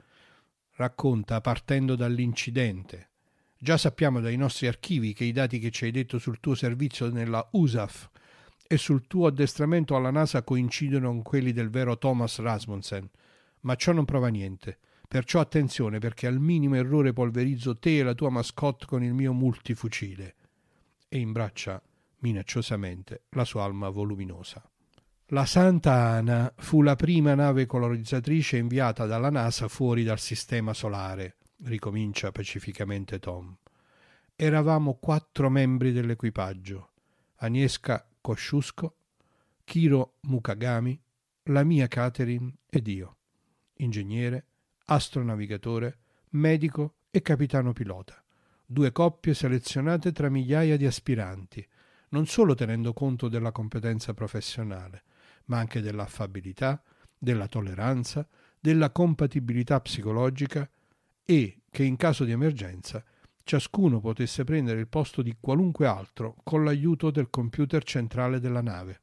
Racconta partendo dall'incidente. Già sappiamo dai nostri archivi che i dati che ci hai detto sul tuo servizio nella USAF e sul tuo addestramento alla NASA coincidono con quelli del vero Thomas Rasmussen, ma ciò non prova niente. Perciò attenzione perché al minimo errore polverizzo te e la tua mascotte con il mio multifucile. E imbraccia minacciosamente la sua alma voluminosa. La Santa Ana fu la prima nave colonizzatrice inviata dalla NASA fuori dal sistema solare, ricomincia pacificamente Tom. Eravamo quattro membri dell'equipaggio: Agnieszka Kosciusko, Kiro Mukagami, la mia Catherine ed io, ingegnere, astronavigatore, medico e capitano pilota. Due coppie selezionate tra migliaia di aspiranti, non solo tenendo conto della competenza professionale, ma anche dell'affabilità, della tolleranza, della compatibilità psicologica e che in caso di emergenza ciascuno potesse prendere il posto di qualunque altro con l'aiuto del computer centrale della nave.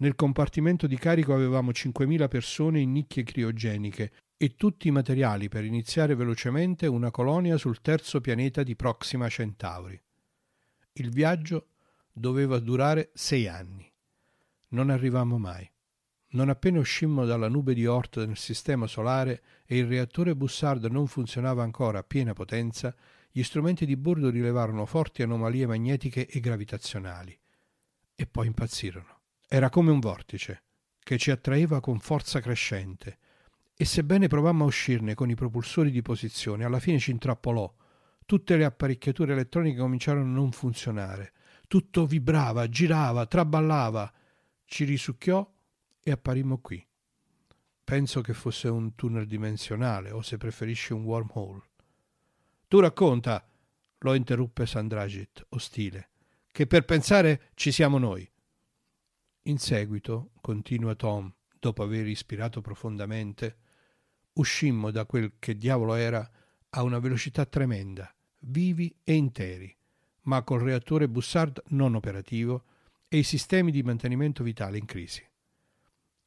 Nel compartimento di carico avevamo 5.000 persone in nicchie criogeniche e tutti i materiali per iniziare velocemente una colonia sul terzo pianeta di Proxima Centauri. Il viaggio doveva durare sei anni. Non arrivammo mai. Non appena uscimmo dalla nube di Oort nel sistema solare e il reattore Bussard non funzionava ancora a piena potenza, gli strumenti di bordo rilevarono forti anomalie magnetiche e gravitazionali. E poi impazzirono. Era come un vortice, che ci attraeva con forza crescente, e sebbene provammo a uscirne con i propulsori di posizione, alla fine ci intrappolò. Tutte le apparecchiature elettroniche cominciarono a non funzionare. Tutto vibrava, girava, traballava ci risucchiò e apparimmo qui. penso che fosse un tunnel dimensionale o se preferisci un wormhole. Tu racconta, lo interruppe Sandragit, ostile, che per pensare ci siamo noi. In seguito, continua Tom, dopo aver ispirato profondamente, uscimmo da quel che diavolo era a una velocità tremenda, vivi e interi, ma col reattore Bussard non operativo e i sistemi di mantenimento vitale in crisi.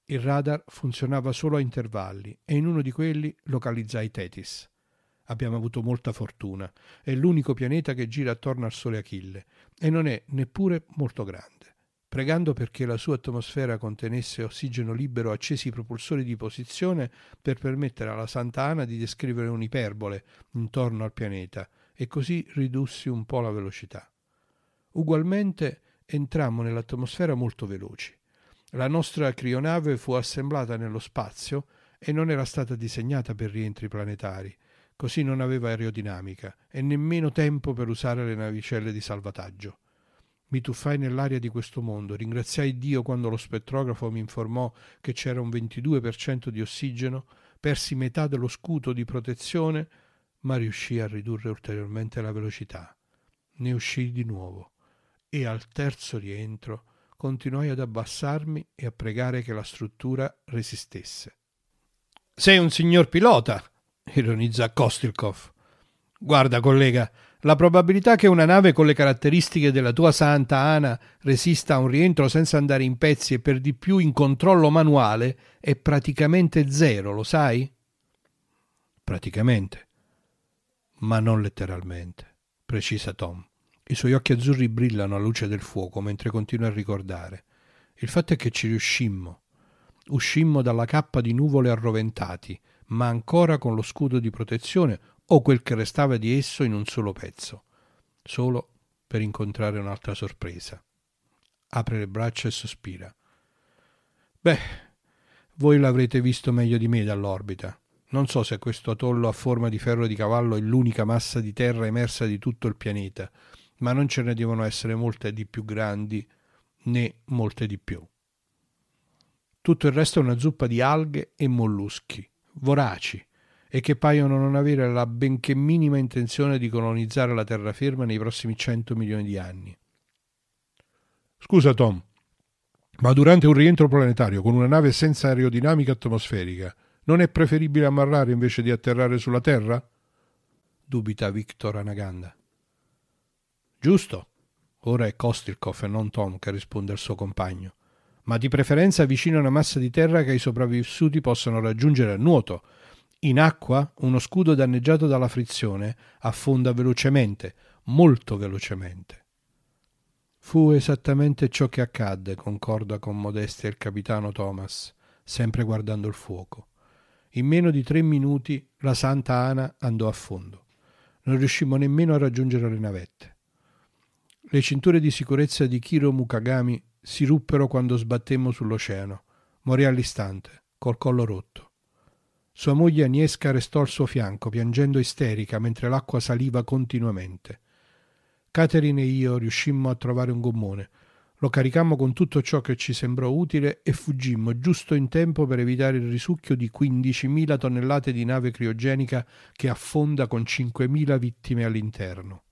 Il radar funzionava solo a intervalli e in uno di quelli localizzai Tetis. Abbiamo avuto molta fortuna. È l'unico pianeta che gira attorno al Sole Achille e non è neppure molto grande. Pregando perché la sua atmosfera contenesse ossigeno libero, accesi i propulsori di posizione per permettere alla Santa Ana di descrivere un'iperbole intorno al pianeta e così ridussi un po' la velocità. Ugualmente entrammo nell'atmosfera molto veloci. La nostra crionave fu assemblata nello spazio e non era stata disegnata per rientri planetari, così non aveva aerodinamica e nemmeno tempo per usare le navicelle di salvataggio. Mi tuffai nell'aria di questo mondo, ringraziai Dio quando lo spettrografo mi informò che c'era un 22% di ossigeno, persi metà dello scudo di protezione, ma riuscii a ridurre ulteriormente la velocità. Ne uscii di nuovo e al terzo rientro continuai ad abbassarmi e a pregare che la struttura resistesse. Sei un signor pilota, ironizza Kostilkov. Guarda, collega, la probabilità che una nave con le caratteristiche della tua Santa Ana resista a un rientro senza andare in pezzi e per di più in controllo manuale è praticamente zero, lo sai? Praticamente, ma non letteralmente, precisa Tom. I suoi occhi azzurri brillano alla luce del fuoco mentre continua a ricordare. Il fatto è che ci riuscimmo. Uscimmo dalla cappa di nuvole arroventati, ma ancora con lo scudo di protezione o quel che restava di esso in un solo pezzo, solo per incontrare un'altra sorpresa. Apre le braccia e sospira. Beh, voi l'avrete visto meglio di me dall'orbita. Non so se questo atollo a forma di ferro di cavallo è l'unica massa di terra emersa di tutto il pianeta, ma non ce ne devono essere molte di più grandi né molte di più. Tutto il resto è una zuppa di alghe e molluschi, voraci, e che paiono non avere la benché minima intenzione di colonizzare la terraferma nei prossimi 100 milioni di anni. Scusa Tom, ma durante un rientro planetario con una nave senza aerodinamica atmosferica non è preferibile ammarrare invece di atterrare sulla Terra? dubita Victor Anaganda. Giusto. Ora è Kostilkov e non Tom che risponde al suo compagno. Ma di preferenza vicino a una massa di terra che i sopravvissuti possano raggiungere a nuoto. In acqua, uno scudo danneggiato dalla frizione affonda velocemente, molto velocemente. Fu esattamente ciò che accadde, concorda con modestia il capitano Thomas, sempre guardando il fuoco. In meno di tre minuti la Santa Ana andò a fondo. Non riuscimmo nemmeno a raggiungere le navette. Le cinture di sicurezza di Kiro Mukagami si ruppero quando sbattemmo sull'oceano. Morì all'istante, col collo rotto. Sua moglie Agnieszka restò al suo fianco, piangendo isterica mentre l'acqua saliva continuamente. Catherine e io riuscimmo a trovare un gommone. Lo caricammo con tutto ciò che ci sembrò utile e fuggimmo giusto in tempo per evitare il risucchio di 15.000 tonnellate di nave criogenica che affonda con 5.000 vittime all'interno.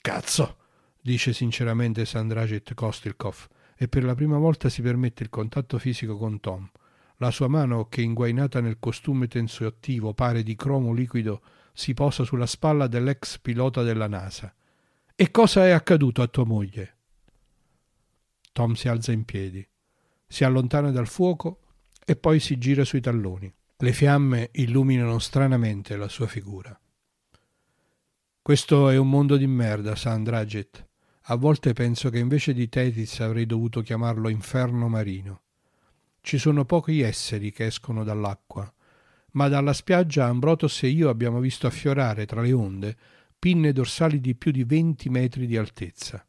Cazzo, dice sinceramente Sandrajet Kostilkov e per la prima volta si permette il contatto fisico con Tom. La sua mano, che inguainata nel costume tensoattivo pare di cromo liquido, si posa sulla spalla dell'ex pilota della NASA. E cosa è accaduto a tua moglie? Tom si alza in piedi, si allontana dal fuoco e poi si gira sui talloni. Le fiamme illuminano stranamente la sua figura. Questo è un mondo di merda, Sandraget. A volte penso che invece di Tetis avrei dovuto chiamarlo inferno marino. Ci sono pochi esseri che escono dall'acqua, ma dalla spiaggia Ambrotos e io abbiamo visto affiorare tra le onde pinne dorsali di più di venti metri di altezza.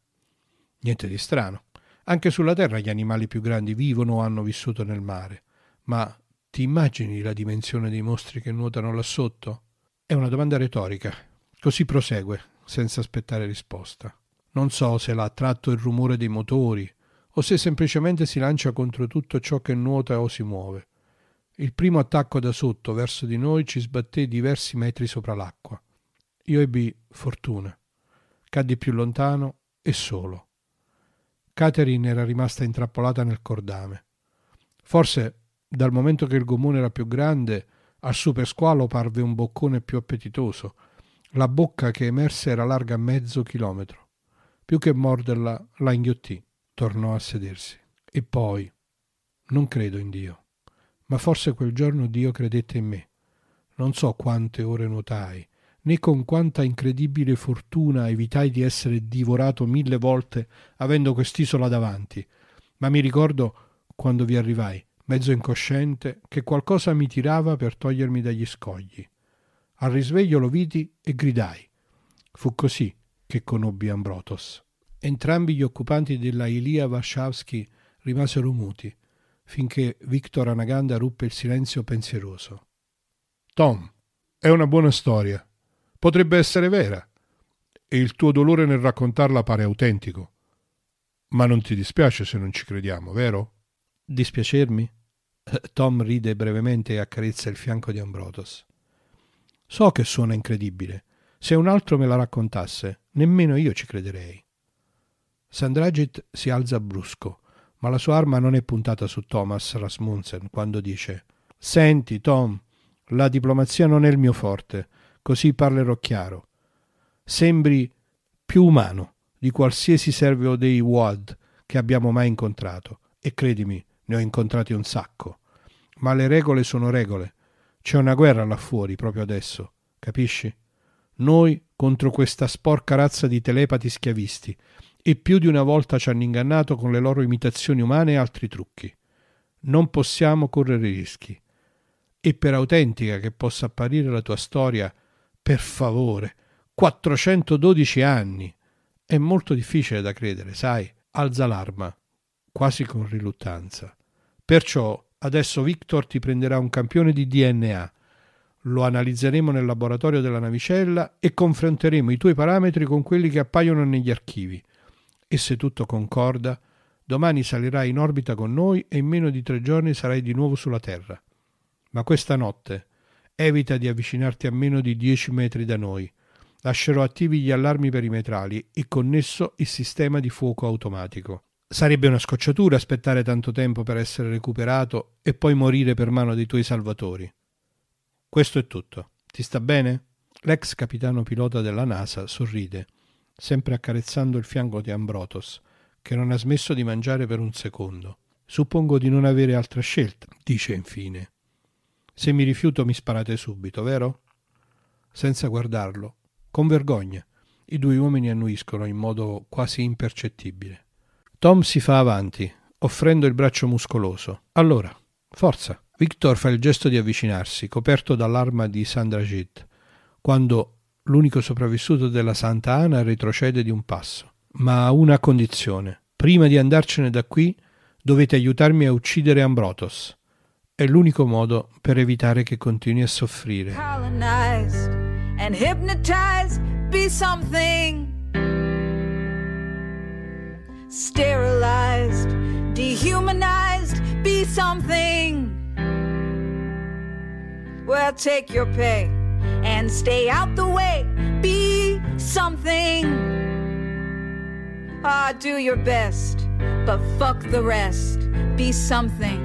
Niente di strano. Anche sulla terra gli animali più grandi vivono o hanno vissuto nel mare. Ma ti immagini la dimensione dei mostri che nuotano là sotto? È una domanda retorica, Così prosegue, senza aspettare risposta. Non so se l'ha attratto il rumore dei motori o se semplicemente si lancia contro tutto ciò che nuota o si muove. Il primo attacco da sotto verso di noi ci sbatté diversi metri sopra l'acqua. Io ebbi fortuna. Caddi più lontano e solo. Catherine era rimasta intrappolata nel cordame. Forse, dal momento che il gommone era più grande, al super squalo parve un boccone più appetitoso. La bocca che emerse era larga mezzo chilometro. Più che morderla, la inghiottì. Tornò a sedersi. E poi, non credo in Dio ma forse quel giorno Dio credette in me. Non so quante ore nuotai, né con quanta incredibile fortuna evitai di essere divorato mille volte avendo quest'isola davanti, ma mi ricordo quando vi arrivai, mezzo incosciente, che qualcosa mi tirava per togliermi dagli scogli. Al risveglio lo vidi e gridai. Fu così che conobbi Ambrotos. Entrambi gli occupanti della Ilia Warszawski rimasero muti finché Victor Anaganda ruppe il silenzio pensieroso. Tom, è una buona storia. Potrebbe essere vera. E il tuo dolore nel raccontarla pare autentico. Ma non ti dispiace se non ci crediamo, vero? Dispiacermi? Tom ride brevemente e accarezza il fianco di Ambrotos. So che suona incredibile. Se un altro me la raccontasse, nemmeno io ci crederei. Sandragit si alza brusco ma la sua arma non è puntata su Thomas Rasmussen quando dice Senti, Tom, la diplomazia non è il mio forte, così parlerò chiaro. Sembri più umano di qualsiasi servo dei WAD che abbiamo mai incontrato, e credimi, ne ho incontrati un sacco. Ma le regole sono regole. C'è una guerra là fuori proprio adesso, capisci? Noi contro questa sporca razza di telepati schiavisti e più di una volta ci hanno ingannato con le loro imitazioni umane e altri trucchi. Non possiamo correre rischi. E per autentica che possa apparire la tua storia, per favore, 412 anni. È molto difficile da credere, sai? Alza l'arma, quasi con riluttanza. Perciò adesso Victor ti prenderà un campione di DNA. Lo analizzeremo nel laboratorio della navicella e confronteremo i tuoi parametri con quelli che appaiono negli archivi e se tutto concorda, domani salirai in orbita con noi e in meno di tre giorni sarai di nuovo sulla Terra. Ma questa notte evita di avvicinarti a meno di dieci metri da noi. Lascerò attivi gli allarmi perimetrali e connesso il sistema di fuoco automatico. Sarebbe una scocciatura aspettare tanto tempo per essere recuperato e poi morire per mano dei tuoi salvatori. Questo è tutto. Ti sta bene? L'ex capitano pilota della NASA sorride sempre accarezzando il fianco di Ambrotos, che non ha smesso di mangiare per un secondo. Suppongo di non avere altra scelta, dice infine. Se mi rifiuto mi sparate subito, vero? Senza guardarlo, con vergogna, i due uomini annuiscono in modo quasi impercettibile. Tom si fa avanti, offrendo il braccio muscoloso. Allora, forza! Victor fa il gesto di avvicinarsi, coperto dall'arma di Sandrajit, quando l'unico sopravvissuto della Santa Ana retrocede di un passo, ma a una condizione. Prima di andarcene da qui dovete aiutarmi a uccidere Ambrotos. È l'unico modo per evitare che continui a soffrire. Colonized and hypnotized, be something. Sterilized, dehumanized, be something. Well, take your pay. And stay out the way. Be something. Ah, do your best, but fuck the rest. Be something.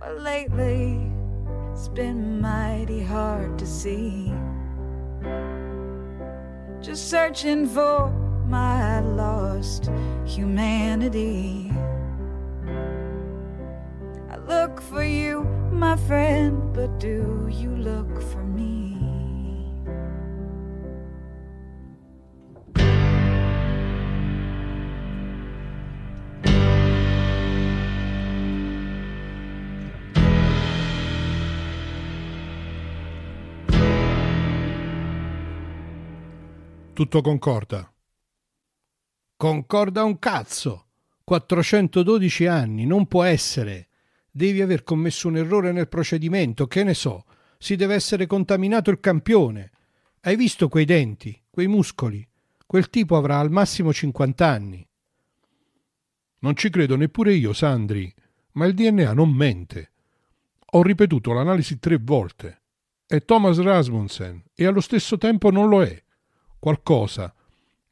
Well, lately, it's been mighty hard to see. Just searching for my lost humanity. I look for you my friend, but do you look for me? Tutto concorda. Concorda un cazzo. 412 anni, non può essere. Devi aver commesso un errore nel procedimento, che ne so. Si deve essere contaminato il campione. Hai visto quei denti, quei muscoli? Quel tipo avrà al massimo 50 anni. Non ci credo neppure io, Sandri. Ma il DNA non mente. Ho ripetuto l'analisi tre volte. È Thomas Rasmussen e allo stesso tempo non lo è. Qualcosa,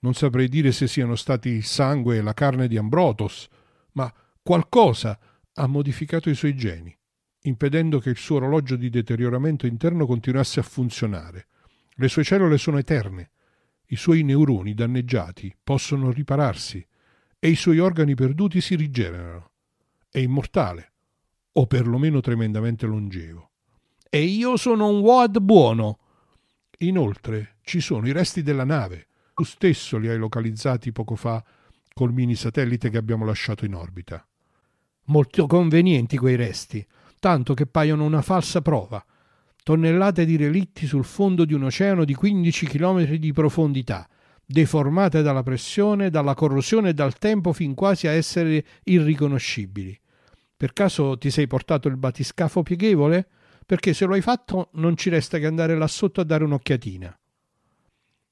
non saprei dire se siano stati il sangue e la carne di Ambrotos, ma qualcosa ha modificato i suoi geni, impedendo che il suo orologio di deterioramento interno continuasse a funzionare. Le sue cellule sono eterne, i suoi neuroni danneggiati possono ripararsi e i suoi organi perduti si rigenerano. È immortale, o perlomeno tremendamente longevo. E io sono un WAD buono. Inoltre ci sono i resti della nave. Tu stesso li hai localizzati poco fa col mini satellite che abbiamo lasciato in orbita. Molto convenienti quei resti, tanto che paiono una falsa prova. Tonnellate di relitti sul fondo di un oceano di 15 km di profondità, deformate dalla pressione, dalla corrosione e dal tempo fin quasi a essere irriconoscibili. Per caso ti sei portato il batiscafo pieghevole? Perché se lo hai fatto non ci resta che andare là sotto a dare un'occhiatina.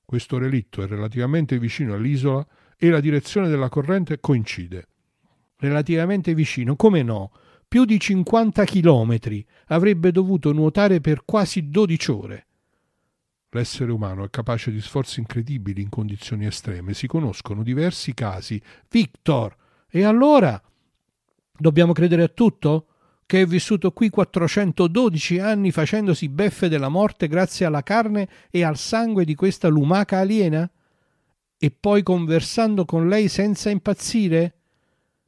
Questo relitto è relativamente vicino all'isola e la direzione della corrente coincide. Relativamente vicino, come no? Più di 50 chilometri. Avrebbe dovuto nuotare per quasi 12 ore. L'essere umano è capace di sforzi incredibili in condizioni estreme. Si conoscono diversi casi. Victor! E allora? Dobbiamo credere a tutto? Che è vissuto qui 412 anni facendosi beffe della morte grazie alla carne e al sangue di questa lumaca aliena? E poi conversando con lei senza impazzire?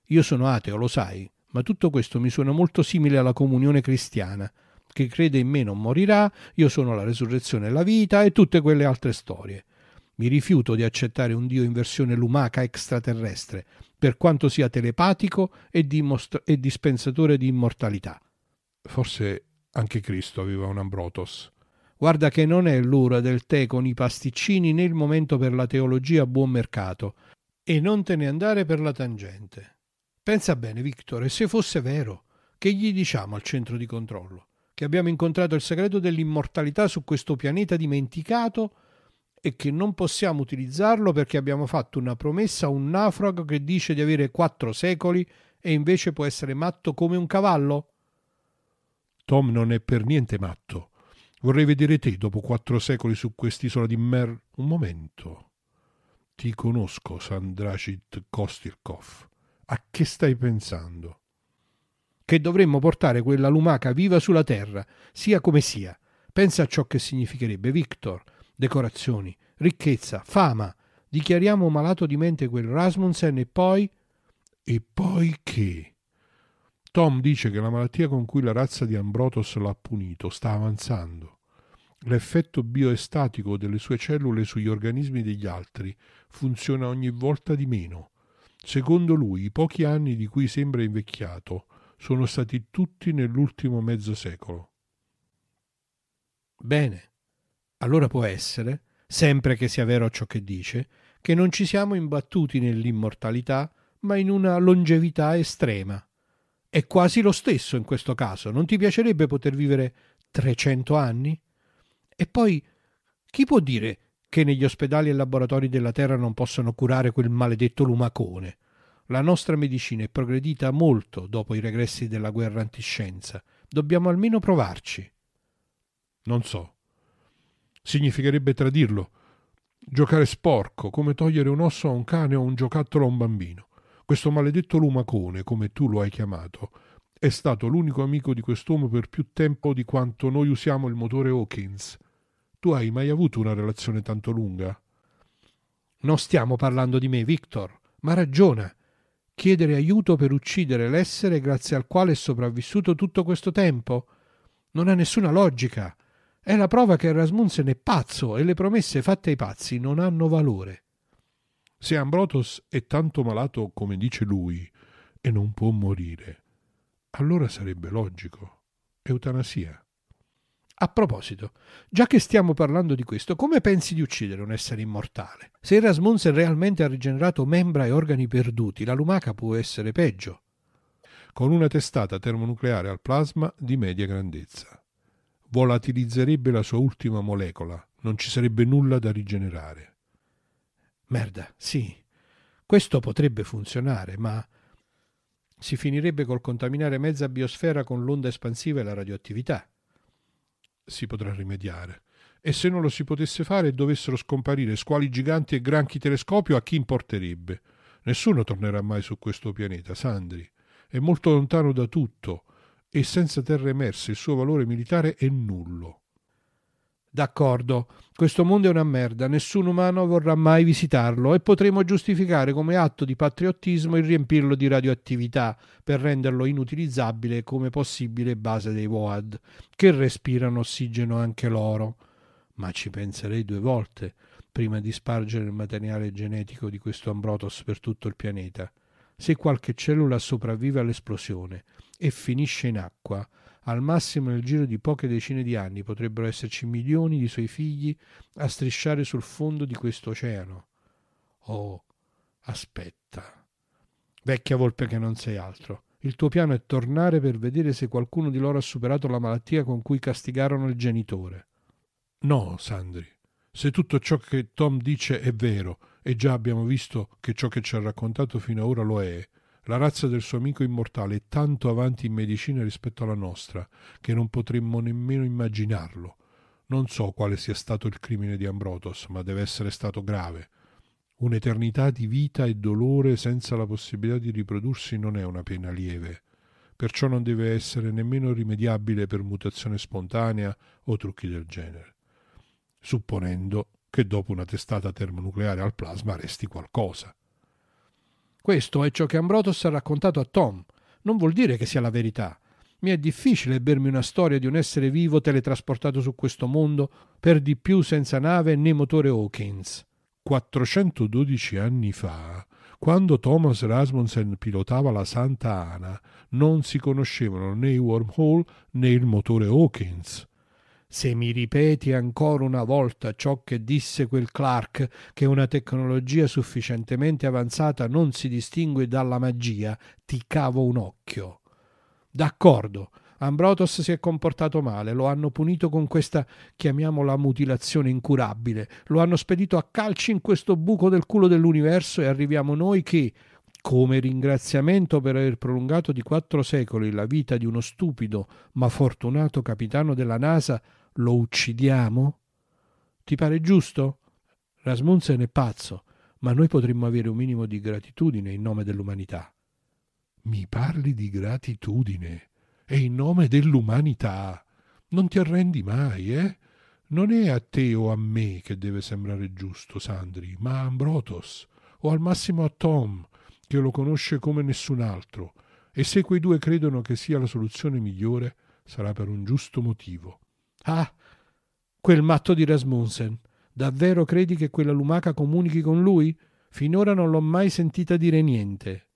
Io sono ateo, lo sai, ma tutto questo mi suona molto simile alla comunione cristiana. Che crede in me non morirà, io sono la resurrezione e la vita e tutte quelle altre storie. Mi rifiuto di accettare un Dio in versione lumaca extraterrestre, per quanto sia telepatico e, dimostra- e dispensatore di immortalità. Forse anche Cristo aveva un Ambrotos. Guarda che non è l'ora del tè con i pasticcini né il momento per la teologia a buon mercato. E non te ne andare per la tangente. Pensa bene, Victor, e se fosse vero, che gli diciamo al centro di controllo? Che abbiamo incontrato il segreto dell'immortalità su questo pianeta dimenticato e che non possiamo utilizzarlo perché abbiamo fatto una promessa a un naufrago che dice di avere quattro secoli e invece può essere matto come un cavallo? Tom non è per niente matto. Vorrei vedere te dopo quattro secoli su quest'isola di Mer. Un momento. Ti conosco, Sandracit Kostilkov. A che stai pensando? Che dovremmo portare quella lumaca viva sulla terra, sia come sia. Pensa a ciò che significherebbe, Victor. Decorazioni, ricchezza, fama. Dichiariamo malato di mente quel Rasmussen e poi... E poi che? Tom dice che la malattia con cui la razza di Ambrotos l'ha punito sta avanzando. L'effetto bioestatico delle sue cellule sugli organismi degli altri funziona ogni volta di meno. Secondo lui, i pochi anni di cui sembra invecchiato sono stati tutti nell'ultimo mezzo secolo. Bene, allora può essere, sempre che sia vero ciò che dice, che non ci siamo imbattuti nell'immortalità, ma in una longevità estrema. È quasi lo stesso in questo caso. Non ti piacerebbe poter vivere 300 anni? E poi, chi può dire che negli ospedali e laboratori della Terra non possano curare quel maledetto lumacone. La nostra medicina è progredita molto dopo i regressi della guerra antiscienza. Dobbiamo almeno provarci. Non so. Significherebbe tradirlo. Giocare sporco, come togliere un osso a un cane o un giocattolo a un bambino. Questo maledetto lumacone, come tu lo hai chiamato, è stato l'unico amico di quest'uomo per più tempo di quanto noi usiamo il motore Hawkins. Tu hai mai avuto una relazione tanto lunga? Non stiamo parlando di me, Victor, ma ragiona. Chiedere aiuto per uccidere l'essere grazie al quale è sopravvissuto tutto questo tempo? Non ha nessuna logica. È la prova che Rasmussen è pazzo e le promesse fatte ai pazzi non hanno valore. Se Ambrotos è tanto malato come dice lui e non può morire, allora sarebbe logico. Eutanasia. A proposito, già che stiamo parlando di questo, come pensi di uccidere un essere immortale? Se Rasmussen realmente ha rigenerato membra e organi perduti, la lumaca può essere peggio. Con una testata termonucleare al plasma di media grandezza. Volatilizzerebbe la sua ultima molecola, non ci sarebbe nulla da rigenerare. Merda, sì. Questo potrebbe funzionare, ma Si finirebbe col contaminare mezza biosfera con l'onda espansiva e la radioattività. Si potrà rimediare. E se non lo si potesse fare e dovessero scomparire squali giganti e granchi telescopio, a chi importerebbe? Nessuno tornerà mai su questo pianeta, Sandri. È molto lontano da tutto e senza terre emerse il suo valore militare è nullo. D'accordo, questo mondo è una merda, nessun umano vorrà mai visitarlo e potremo giustificare come atto di patriottismo il riempirlo di radioattività per renderlo inutilizzabile come possibile base dei WOAD, che respirano ossigeno anche loro. Ma ci penserei due volte prima di spargere il materiale genetico di questo Ambrotos per tutto il pianeta. Se qualche cellula sopravvive all'esplosione e finisce in acqua, al massimo nel giro di poche decine di anni potrebbero esserci milioni di suoi figli a strisciare sul fondo di questo oceano. Oh, aspetta. Vecchia volpe che non sei altro. Il tuo piano è tornare per vedere se qualcuno di loro ha superato la malattia con cui castigarono il genitore. No, Sandri. Se tutto ciò che Tom dice è vero, e già abbiamo visto che ciò che ci ha raccontato fino ad ora lo è, la razza del suo amico immortale è tanto avanti in medicina rispetto alla nostra che non potremmo nemmeno immaginarlo. Non so quale sia stato il crimine di Ambrotos, ma deve essere stato grave. Un'eternità di vita e dolore senza la possibilità di riprodursi non è una pena lieve, perciò non deve essere nemmeno rimediabile per mutazione spontanea o trucchi del genere. Supponendo che dopo una testata termonucleare al plasma resti qualcosa. Questo è ciò che Ambrotos ha raccontato a Tom. Non vuol dire che sia la verità. Mi è difficile bermi una storia di un essere vivo teletrasportato su questo mondo, per di più senza nave né motore Hawkins. 412 anni fa, quando Thomas Rasmussen pilotava la Santa Ana, non si conoscevano né i wormhole né il motore Hawkins. Se mi ripeti ancora una volta ciò che disse quel Clark, che una tecnologia sufficientemente avanzata non si distingue dalla magia, ti cavo un occhio. D'accordo, Ambrotos si è comportato male, lo hanno punito con questa, chiamiamola mutilazione incurabile, lo hanno spedito a calci in questo buco del culo dell'universo e arriviamo noi che, come ringraziamento per aver prolungato di quattro secoli la vita di uno stupido ma fortunato capitano della NASA, lo uccidiamo? Ti pare giusto? Rasmussen è pazzo, ma noi potremmo avere un minimo di gratitudine in nome dell'umanità. Mi parli di gratitudine e in nome dell'umanità. Non ti arrendi mai, eh? Non è a te o a me che deve sembrare giusto, Sandri, ma a Ambrotos, o al massimo a Tom, che lo conosce come nessun altro, e se quei due credono che sia la soluzione migliore, sarà per un giusto motivo. Ah, quel matto di Rasmussen. Davvero credi che quella lumaca comunichi con lui? Finora non l'ho mai sentita dire niente.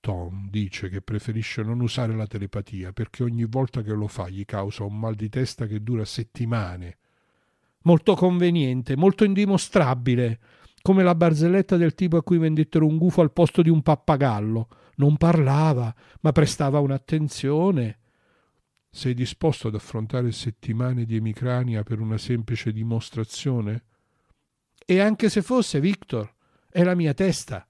Tom dice che preferisce non usare la telepatia perché ogni volta che lo fa gli causa un mal di testa che dura settimane. Molto conveniente, molto indimostrabile, come la barzelletta del tipo a cui vendettero un gufo al posto di un pappagallo. Non parlava, ma prestava un'attenzione. Sei disposto ad affrontare settimane di emicrania per una semplice dimostrazione? E anche se fosse, Victor, è la mia testa.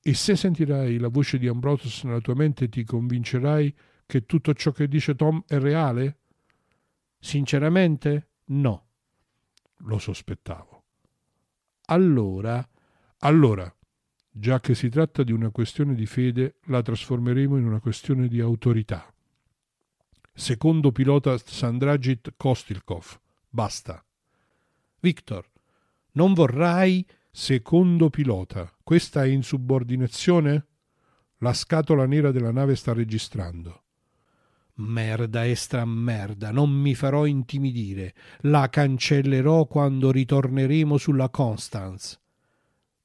E se sentirai la voce di Ambrotus nella tua mente ti convincerai che tutto ciò che dice Tom è reale? Sinceramente, no. Lo sospettavo. Allora, allora, già che si tratta di una questione di fede, la trasformeremo in una questione di autorità secondo pilota Sandragit Kostilkov. Basta. Victor, non vorrai secondo pilota. Questa è insubordinazione? La scatola nera della nave sta registrando. Merda estra merda, non mi farò intimidire. La cancellerò quando ritorneremo sulla Constance.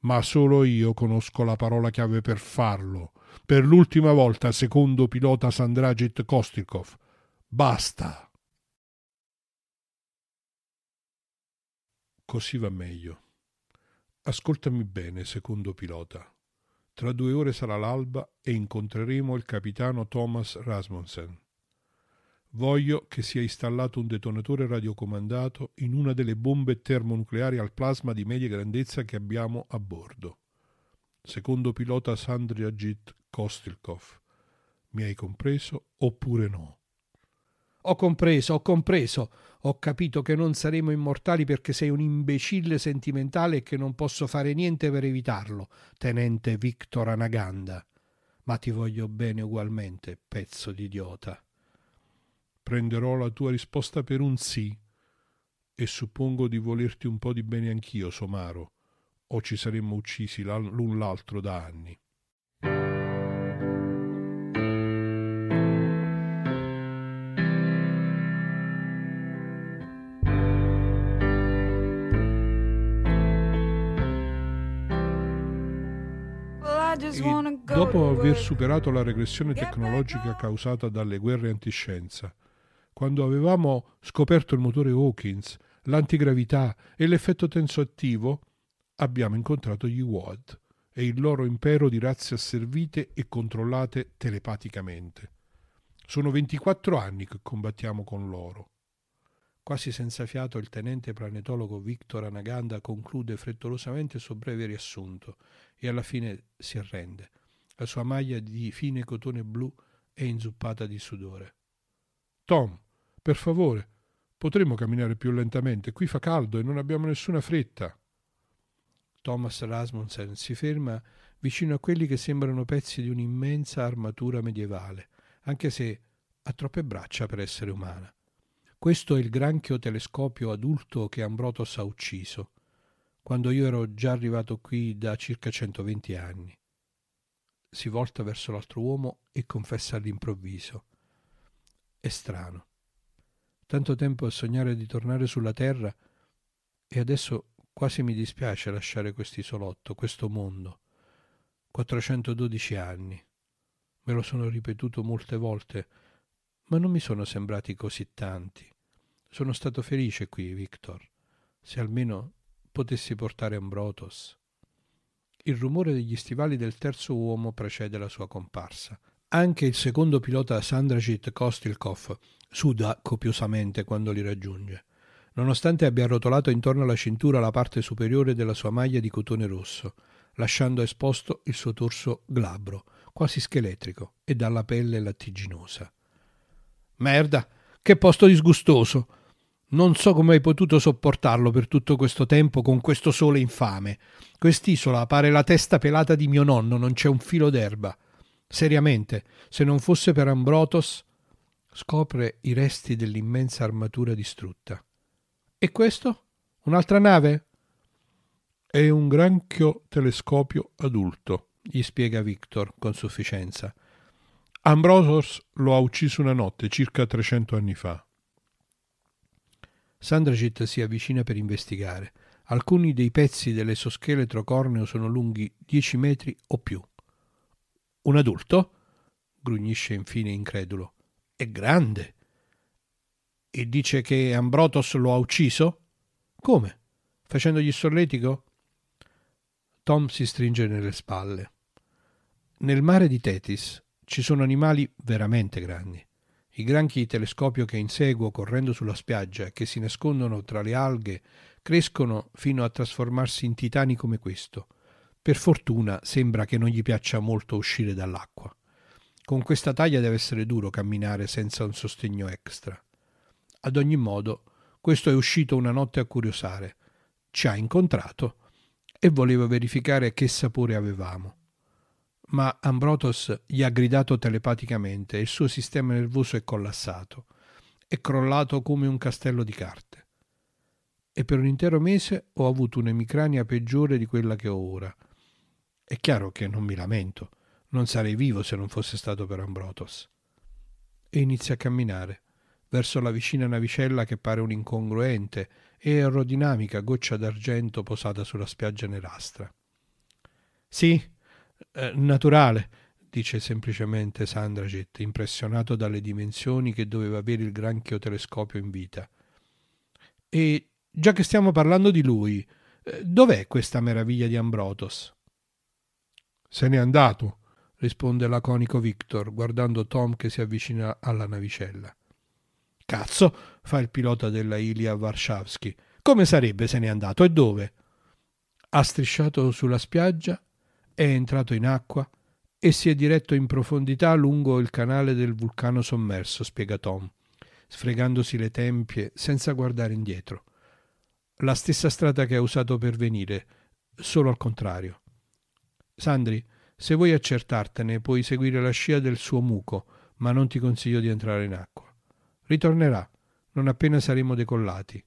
Ma solo io conosco la parola chiave per farlo. Per l'ultima volta, secondo pilota Sandragit Kostikov. Basta. Così va meglio. Ascoltami bene, secondo pilota. Tra due ore sarà l'alba e incontreremo il capitano Thomas Rasmussen. Voglio che sia installato un detonatore radiocomandato in una delle bombe termonucleari al plasma di media grandezza che abbiamo a bordo. secondo pilota Sandrjajit Kostilkov. Mi hai compreso oppure no? Ho compreso, ho compreso. Ho capito che non saremo immortali perché sei un imbecille sentimentale e che non posso fare niente per evitarlo, tenente Victor Anaganda. Ma ti voglio bene ugualmente, pezzo di idiota. Prenderò la tua risposta per un sì e suppongo di volerti un po' di bene anch'io, Somaro, o ci saremmo uccisi l'un l'altro da anni. Dopo aver superato la regressione tecnologica causata dalle guerre antiscienza, quando avevamo scoperto il motore Hawkins, l'antigravità e l'effetto tensoattivo, abbiamo incontrato gli WAD e il loro impero di razze asservite e controllate telepaticamente. Sono 24 anni che combattiamo con loro. Quasi senza fiato il tenente planetologo Victor Anaganda conclude frettolosamente il suo breve riassunto e alla fine si arrende. La sua maglia di fine cotone blu è inzuppata di sudore. Tom, per favore, potremmo camminare più lentamente. Qui fa caldo e non abbiamo nessuna fretta. Thomas Rasmussen si ferma vicino a quelli che sembrano pezzi di un'immensa armatura medievale, anche se ha troppe braccia per essere umana. Questo è il granchio telescopio adulto che Ambrotos ha ucciso, quando io ero già arrivato qui da circa 120 anni. Si volta verso l'altro uomo e confessa all'improvviso. È strano. Tanto tempo a sognare di tornare sulla Terra e adesso quasi mi dispiace lasciare quest'isolotto, questo mondo. 412 anni. Me lo sono ripetuto molte volte ma non mi sono sembrati così tanti. Sono stato felice qui, Victor. Se almeno potessi portare Ambrotos. Il rumore degli stivali del terzo uomo precede la sua comparsa. Anche il secondo pilota Sandrajit Kostilkov suda copiosamente quando li raggiunge, nonostante abbia arrotolato intorno alla cintura la parte superiore della sua maglia di cotone rosso, lasciando esposto il suo torso glabro, quasi scheletrico e dalla pelle lattiginosa. Merda, che posto disgustoso. Non so come hai potuto sopportarlo per tutto questo tempo con questo sole infame. Quest'isola pare la testa pelata di mio nonno, non c'è un filo d'erba. Seriamente, se non fosse per Ambrotos, scopre i resti dell'immensa armatura distrutta. E questo? Un'altra nave? È un granchio telescopio adulto, gli spiega Victor con sufficienza. Ambrosos lo ha ucciso una notte, circa 300 anni fa. Sandragit si avvicina per investigare. Alcuni dei pezzi dell'esoscheletro corneo sono lunghi 10 metri o più. Un adulto? grugnisce infine incredulo. È grande. E dice che Ambrotos lo ha ucciso? Come? Facendogli solletico? Tom si stringe nelle spalle. Nel mare di Tetis ci sono animali veramente grandi. I granchi di telescopio che inseguo correndo sulla spiaggia e che si nascondono tra le alghe crescono fino a trasformarsi in titani come questo. Per fortuna sembra che non gli piaccia molto uscire dall'acqua. Con questa taglia deve essere duro camminare senza un sostegno extra. Ad ogni modo, questo è uscito una notte a curiosare. Ci ha incontrato e voleva verificare che sapore avevamo ma Ambrotos gli ha gridato telepaticamente e il suo sistema nervoso è collassato. È crollato come un castello di carte. E per un intero mese ho avuto un'emicrania peggiore di quella che ho ora. È chiaro che non mi lamento. Non sarei vivo se non fosse stato per Ambrotos. E inizia a camminare verso la vicina navicella che pare un'incongruente e aerodinamica goccia d'argento posata sulla spiaggia nerastra. Sì, eh, naturale, dice semplicemente Sandragit, impressionato dalle dimensioni che doveva avere il granchio telescopio in vita. E già che stiamo parlando di lui, eh, dov'è questa meraviglia di Ambrotos? Se n'è andato, risponde laconico Victor, guardando Tom che si avvicina alla navicella. Cazzo, fa il pilota della Ilia Warszawski. Come sarebbe se n'è andato e dove? Ha strisciato sulla spiaggia È entrato in acqua e si è diretto in profondità lungo il canale del vulcano sommerso, spiega Tom, sfregandosi le tempie senza guardare indietro. La stessa strada che ha usato per venire, solo al contrario. Sandri, se vuoi accertartene, puoi seguire la scia del suo muco, ma non ti consiglio di entrare in acqua. Ritornerà, non appena saremo decollati.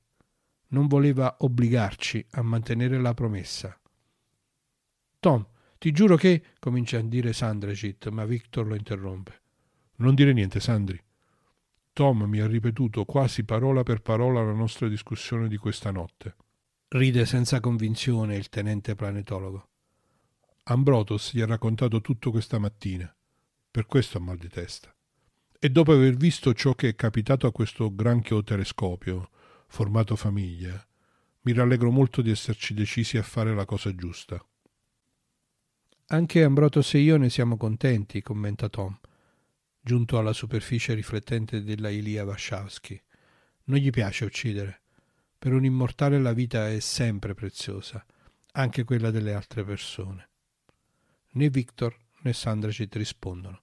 Non voleva obbligarci a mantenere la promessa. Tom, ti giuro che. comincia a dire Sandragit, ma Victor lo interrompe. Non dire niente, Sandri. Tom mi ha ripetuto quasi parola per parola la nostra discussione di questa notte. Ride senza convinzione il tenente planetologo. Ambrotos gli ha raccontato tutto questa mattina. Per questo ha mal di testa. E dopo aver visto ciò che è capitato a questo granchio telescopio, formato famiglia, mi rallegro molto di esserci decisi a fare la cosa giusta. Anche Ambrotos e io ne siamo contenti, commenta Tom, giunto alla superficie riflettente della Ilia Warszawski. Non gli piace uccidere. Per un immortale la vita è sempre preziosa, anche quella delle altre persone. Né Victor né Sandracit rispondono.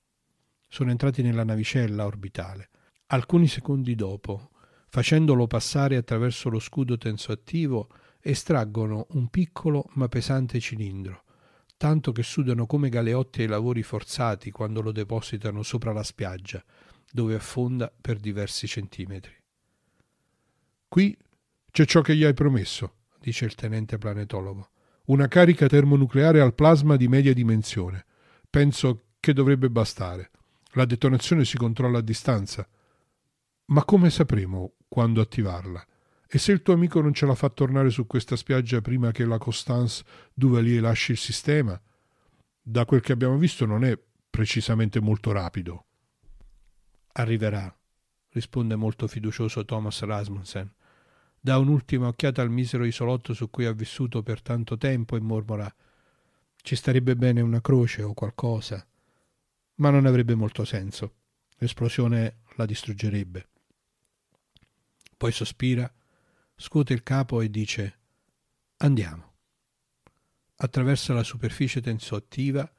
Sono entrati nella navicella orbitale. Alcuni secondi dopo, facendolo passare attraverso lo scudo tensoattivo, estraggono un piccolo ma pesante cilindro, tanto che sudano come galeotti ai lavori forzati quando lo depositano sopra la spiaggia, dove affonda per diversi centimetri. Qui c'è ciò che gli hai promesso, dice il tenente planetologo una carica termonucleare al plasma di media dimensione. Penso che dovrebbe bastare. La detonazione si controlla a distanza. Ma come sapremo quando attivarla? E se il tuo amico non ce la fa tornare su questa spiaggia prima che la Constance Duvalier lasci il sistema? Da quel che abbiamo visto non è precisamente molto rapido. Arriverà, risponde molto fiducioso Thomas Rasmussen dà un'ultima occhiata al misero isolotto su cui ha vissuto per tanto tempo e mormora ci starebbe bene una croce o qualcosa. Ma non avrebbe molto senso. L'esplosione la distruggerebbe. Poi sospira, scuote il capo e dice Andiamo. Attraversa la superficie tensoattiva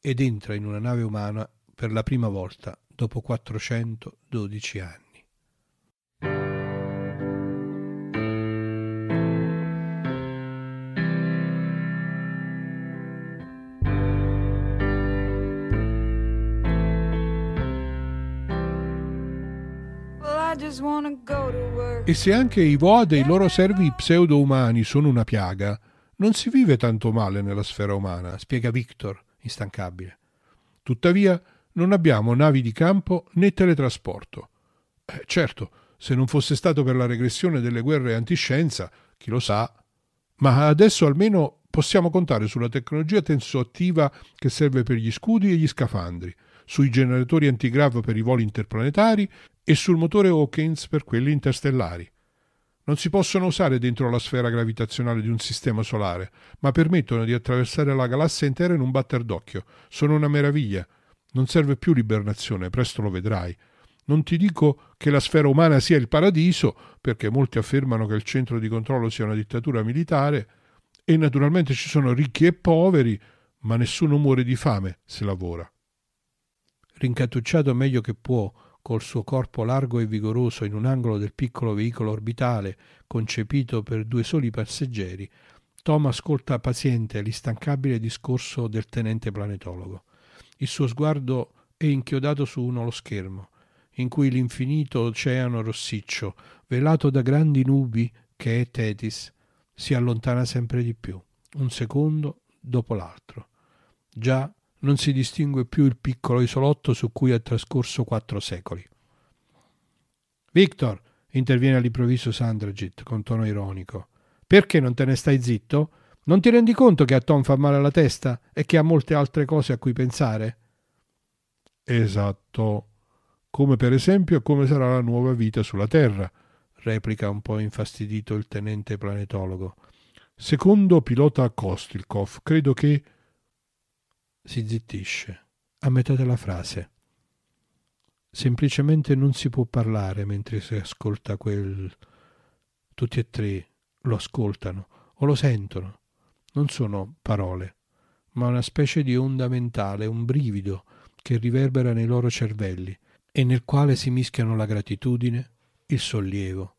ed entra in una nave umana per la prima volta dopo 412 anni. E se anche i Voad e i loro servi pseudo-umani sono una piaga, non si vive tanto male nella sfera umana, spiega Victor, instancabile. Tuttavia, non abbiamo navi di campo né teletrasporto. Eh, certo, se non fosse stato per la regressione delle guerre antiscienza, chi lo sa. Ma adesso almeno possiamo contare sulla tecnologia tensoattiva che serve per gli scudi e gli scafandri, sui generatori antigrav per i voli interplanetari e sul motore Hawkins per quelli interstellari. Non si possono usare dentro la sfera gravitazionale di un sistema solare, ma permettono di attraversare la galassia intera in un batter d'occhio. Sono una meraviglia. Non serve più l'ibernazione, presto lo vedrai. Non ti dico che la sfera umana sia il paradiso, perché molti affermano che il centro di controllo sia una dittatura militare, e naturalmente ci sono ricchi e poveri, ma nessuno muore di fame se lavora. Rincattucciato meglio che può, col suo corpo largo e vigoroso in un angolo del piccolo veicolo orbitale concepito per due soli passeggeri, Tom ascolta paziente l'instancabile discorso del tenente planetologo. Il suo sguardo è inchiodato su uno lo schermo, in cui l'infinito oceano rossiccio, velato da grandi nubi che è Tetis, si allontana sempre di più, un secondo dopo l'altro. Già non si distingue più il piccolo isolotto su cui ha trascorso quattro secoli. Victor, interviene all'improvviso Sandragit con tono ironico, perché non te ne stai zitto? Non ti rendi conto che a Tom fa male alla testa e che ha molte altre cose a cui pensare? Esatto. Come per esempio come sarà la nuova vita sulla Terra, replica un po' infastidito il tenente planetologo. Secondo pilota Kostilkov, credo che si zittisce a metà della frase. Semplicemente non si può parlare mentre si ascolta quel... Tutti e tre lo ascoltano o lo sentono. Non sono parole, ma una specie di onda mentale, un brivido che riverbera nei loro cervelli e nel quale si mischiano la gratitudine, il sollievo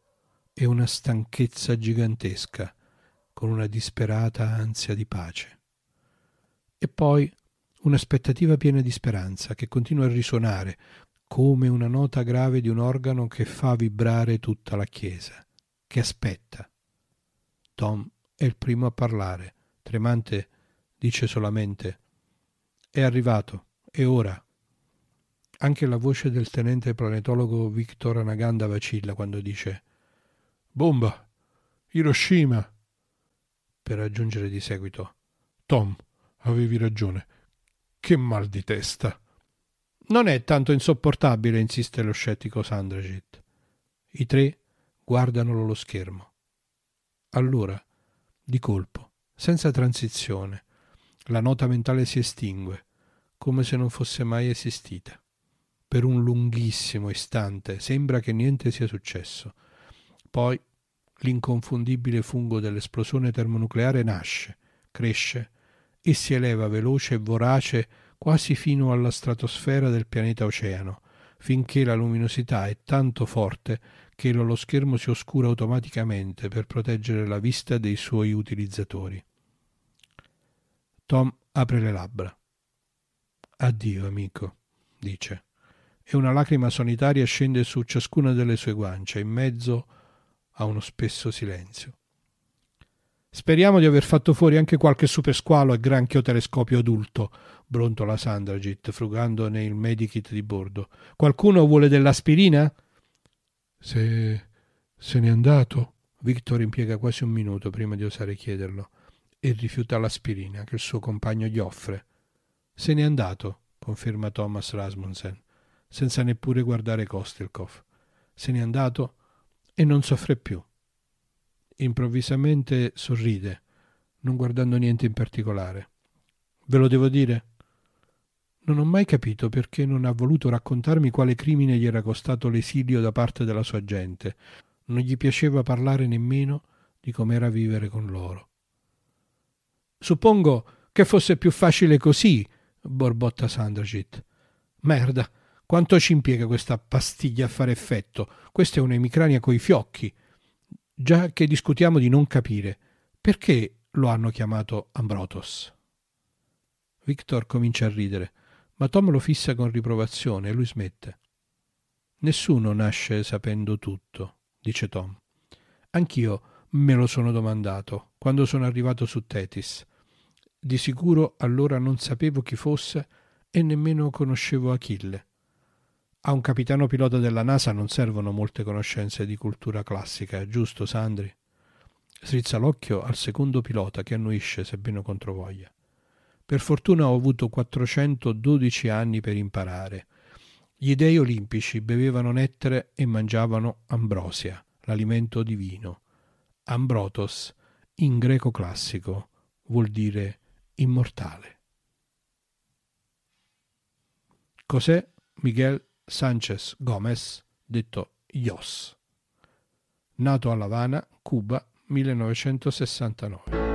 e una stanchezza gigantesca con una disperata ansia di pace. E poi un'aspettativa piena di speranza che continua a risuonare come una nota grave di un organo che fa vibrare tutta la chiesa, che aspetta. Tom è il primo a parlare, tremante dice solamente È arrivato, è ora. Anche la voce del tenente planetologo Victor Anaganda vacilla quando dice Bomba! Hiroshima! Per aggiungere di seguito Tom, avevi ragione. Che mal di testa. Non è tanto insopportabile, insiste lo scettico Sandragit. I tre guardano lo schermo. Allora, di colpo, senza transizione, la nota mentale si estingue, come se non fosse mai esistita. Per un lunghissimo istante sembra che niente sia successo. Poi l'inconfondibile fungo dell'esplosione termonucleare nasce, cresce e si eleva veloce e vorace quasi fino alla stratosfera del pianeta oceano, finché la luminosità è tanto forte che lo schermo si oscura automaticamente per proteggere la vista dei suoi utilizzatori. Tom apre le labbra. Addio, amico, dice, e una lacrima solitaria scende su ciascuna delle sue guance, in mezzo a uno spesso silenzio. Speriamo di aver fatto fuori anche qualche supersqualo e granchio telescopio adulto, brontola Sandragit, frugando nel medikit di bordo. Qualcuno vuole dell'aspirina? Se se n'è andato. Victor impiega quasi un minuto prima di osare chiederlo e rifiuta l'aspirina che il suo compagno gli offre. Se n'è andato, conferma Thomas Rasmussen, senza neppure guardare Kostelkov. Se n'è andato e non soffre più. Improvvisamente sorride, non guardando niente in particolare. Ve lo devo dire? Non ho mai capito perché non ha voluto raccontarmi quale crimine gli era costato l'esilio da parte della sua gente. Non gli piaceva parlare nemmeno di com'era vivere con loro. Suppongo che fosse più facile così, borbotta Sandragit. Merda, quanto ci impiega questa pastiglia a fare effetto? Questa è un'emicrania coi fiocchi già che discutiamo di non capire perché lo hanno chiamato Ambrotos. Victor comincia a ridere, ma Tom lo fissa con riprovazione e lui smette. Nessuno nasce sapendo tutto, dice Tom. Anch'io me lo sono domandato quando sono arrivato su Tetis. Di sicuro allora non sapevo chi fosse e nemmeno conoscevo Achille. A un capitano pilota della NASA non servono molte conoscenze di cultura classica, giusto Sandri? Strizza l'occhio al secondo pilota che annuisce sebbene controvoglia. Per fortuna ho avuto 412 anni per imparare. Gli dei olimpici bevevano nettere e mangiavano ambrosia, l'alimento divino. Ambrotos, in greco classico, vuol dire immortale. Cos'è Miguel Sánchez Gómez, detto Yos. Nato a La Habana, Cuba, 1969.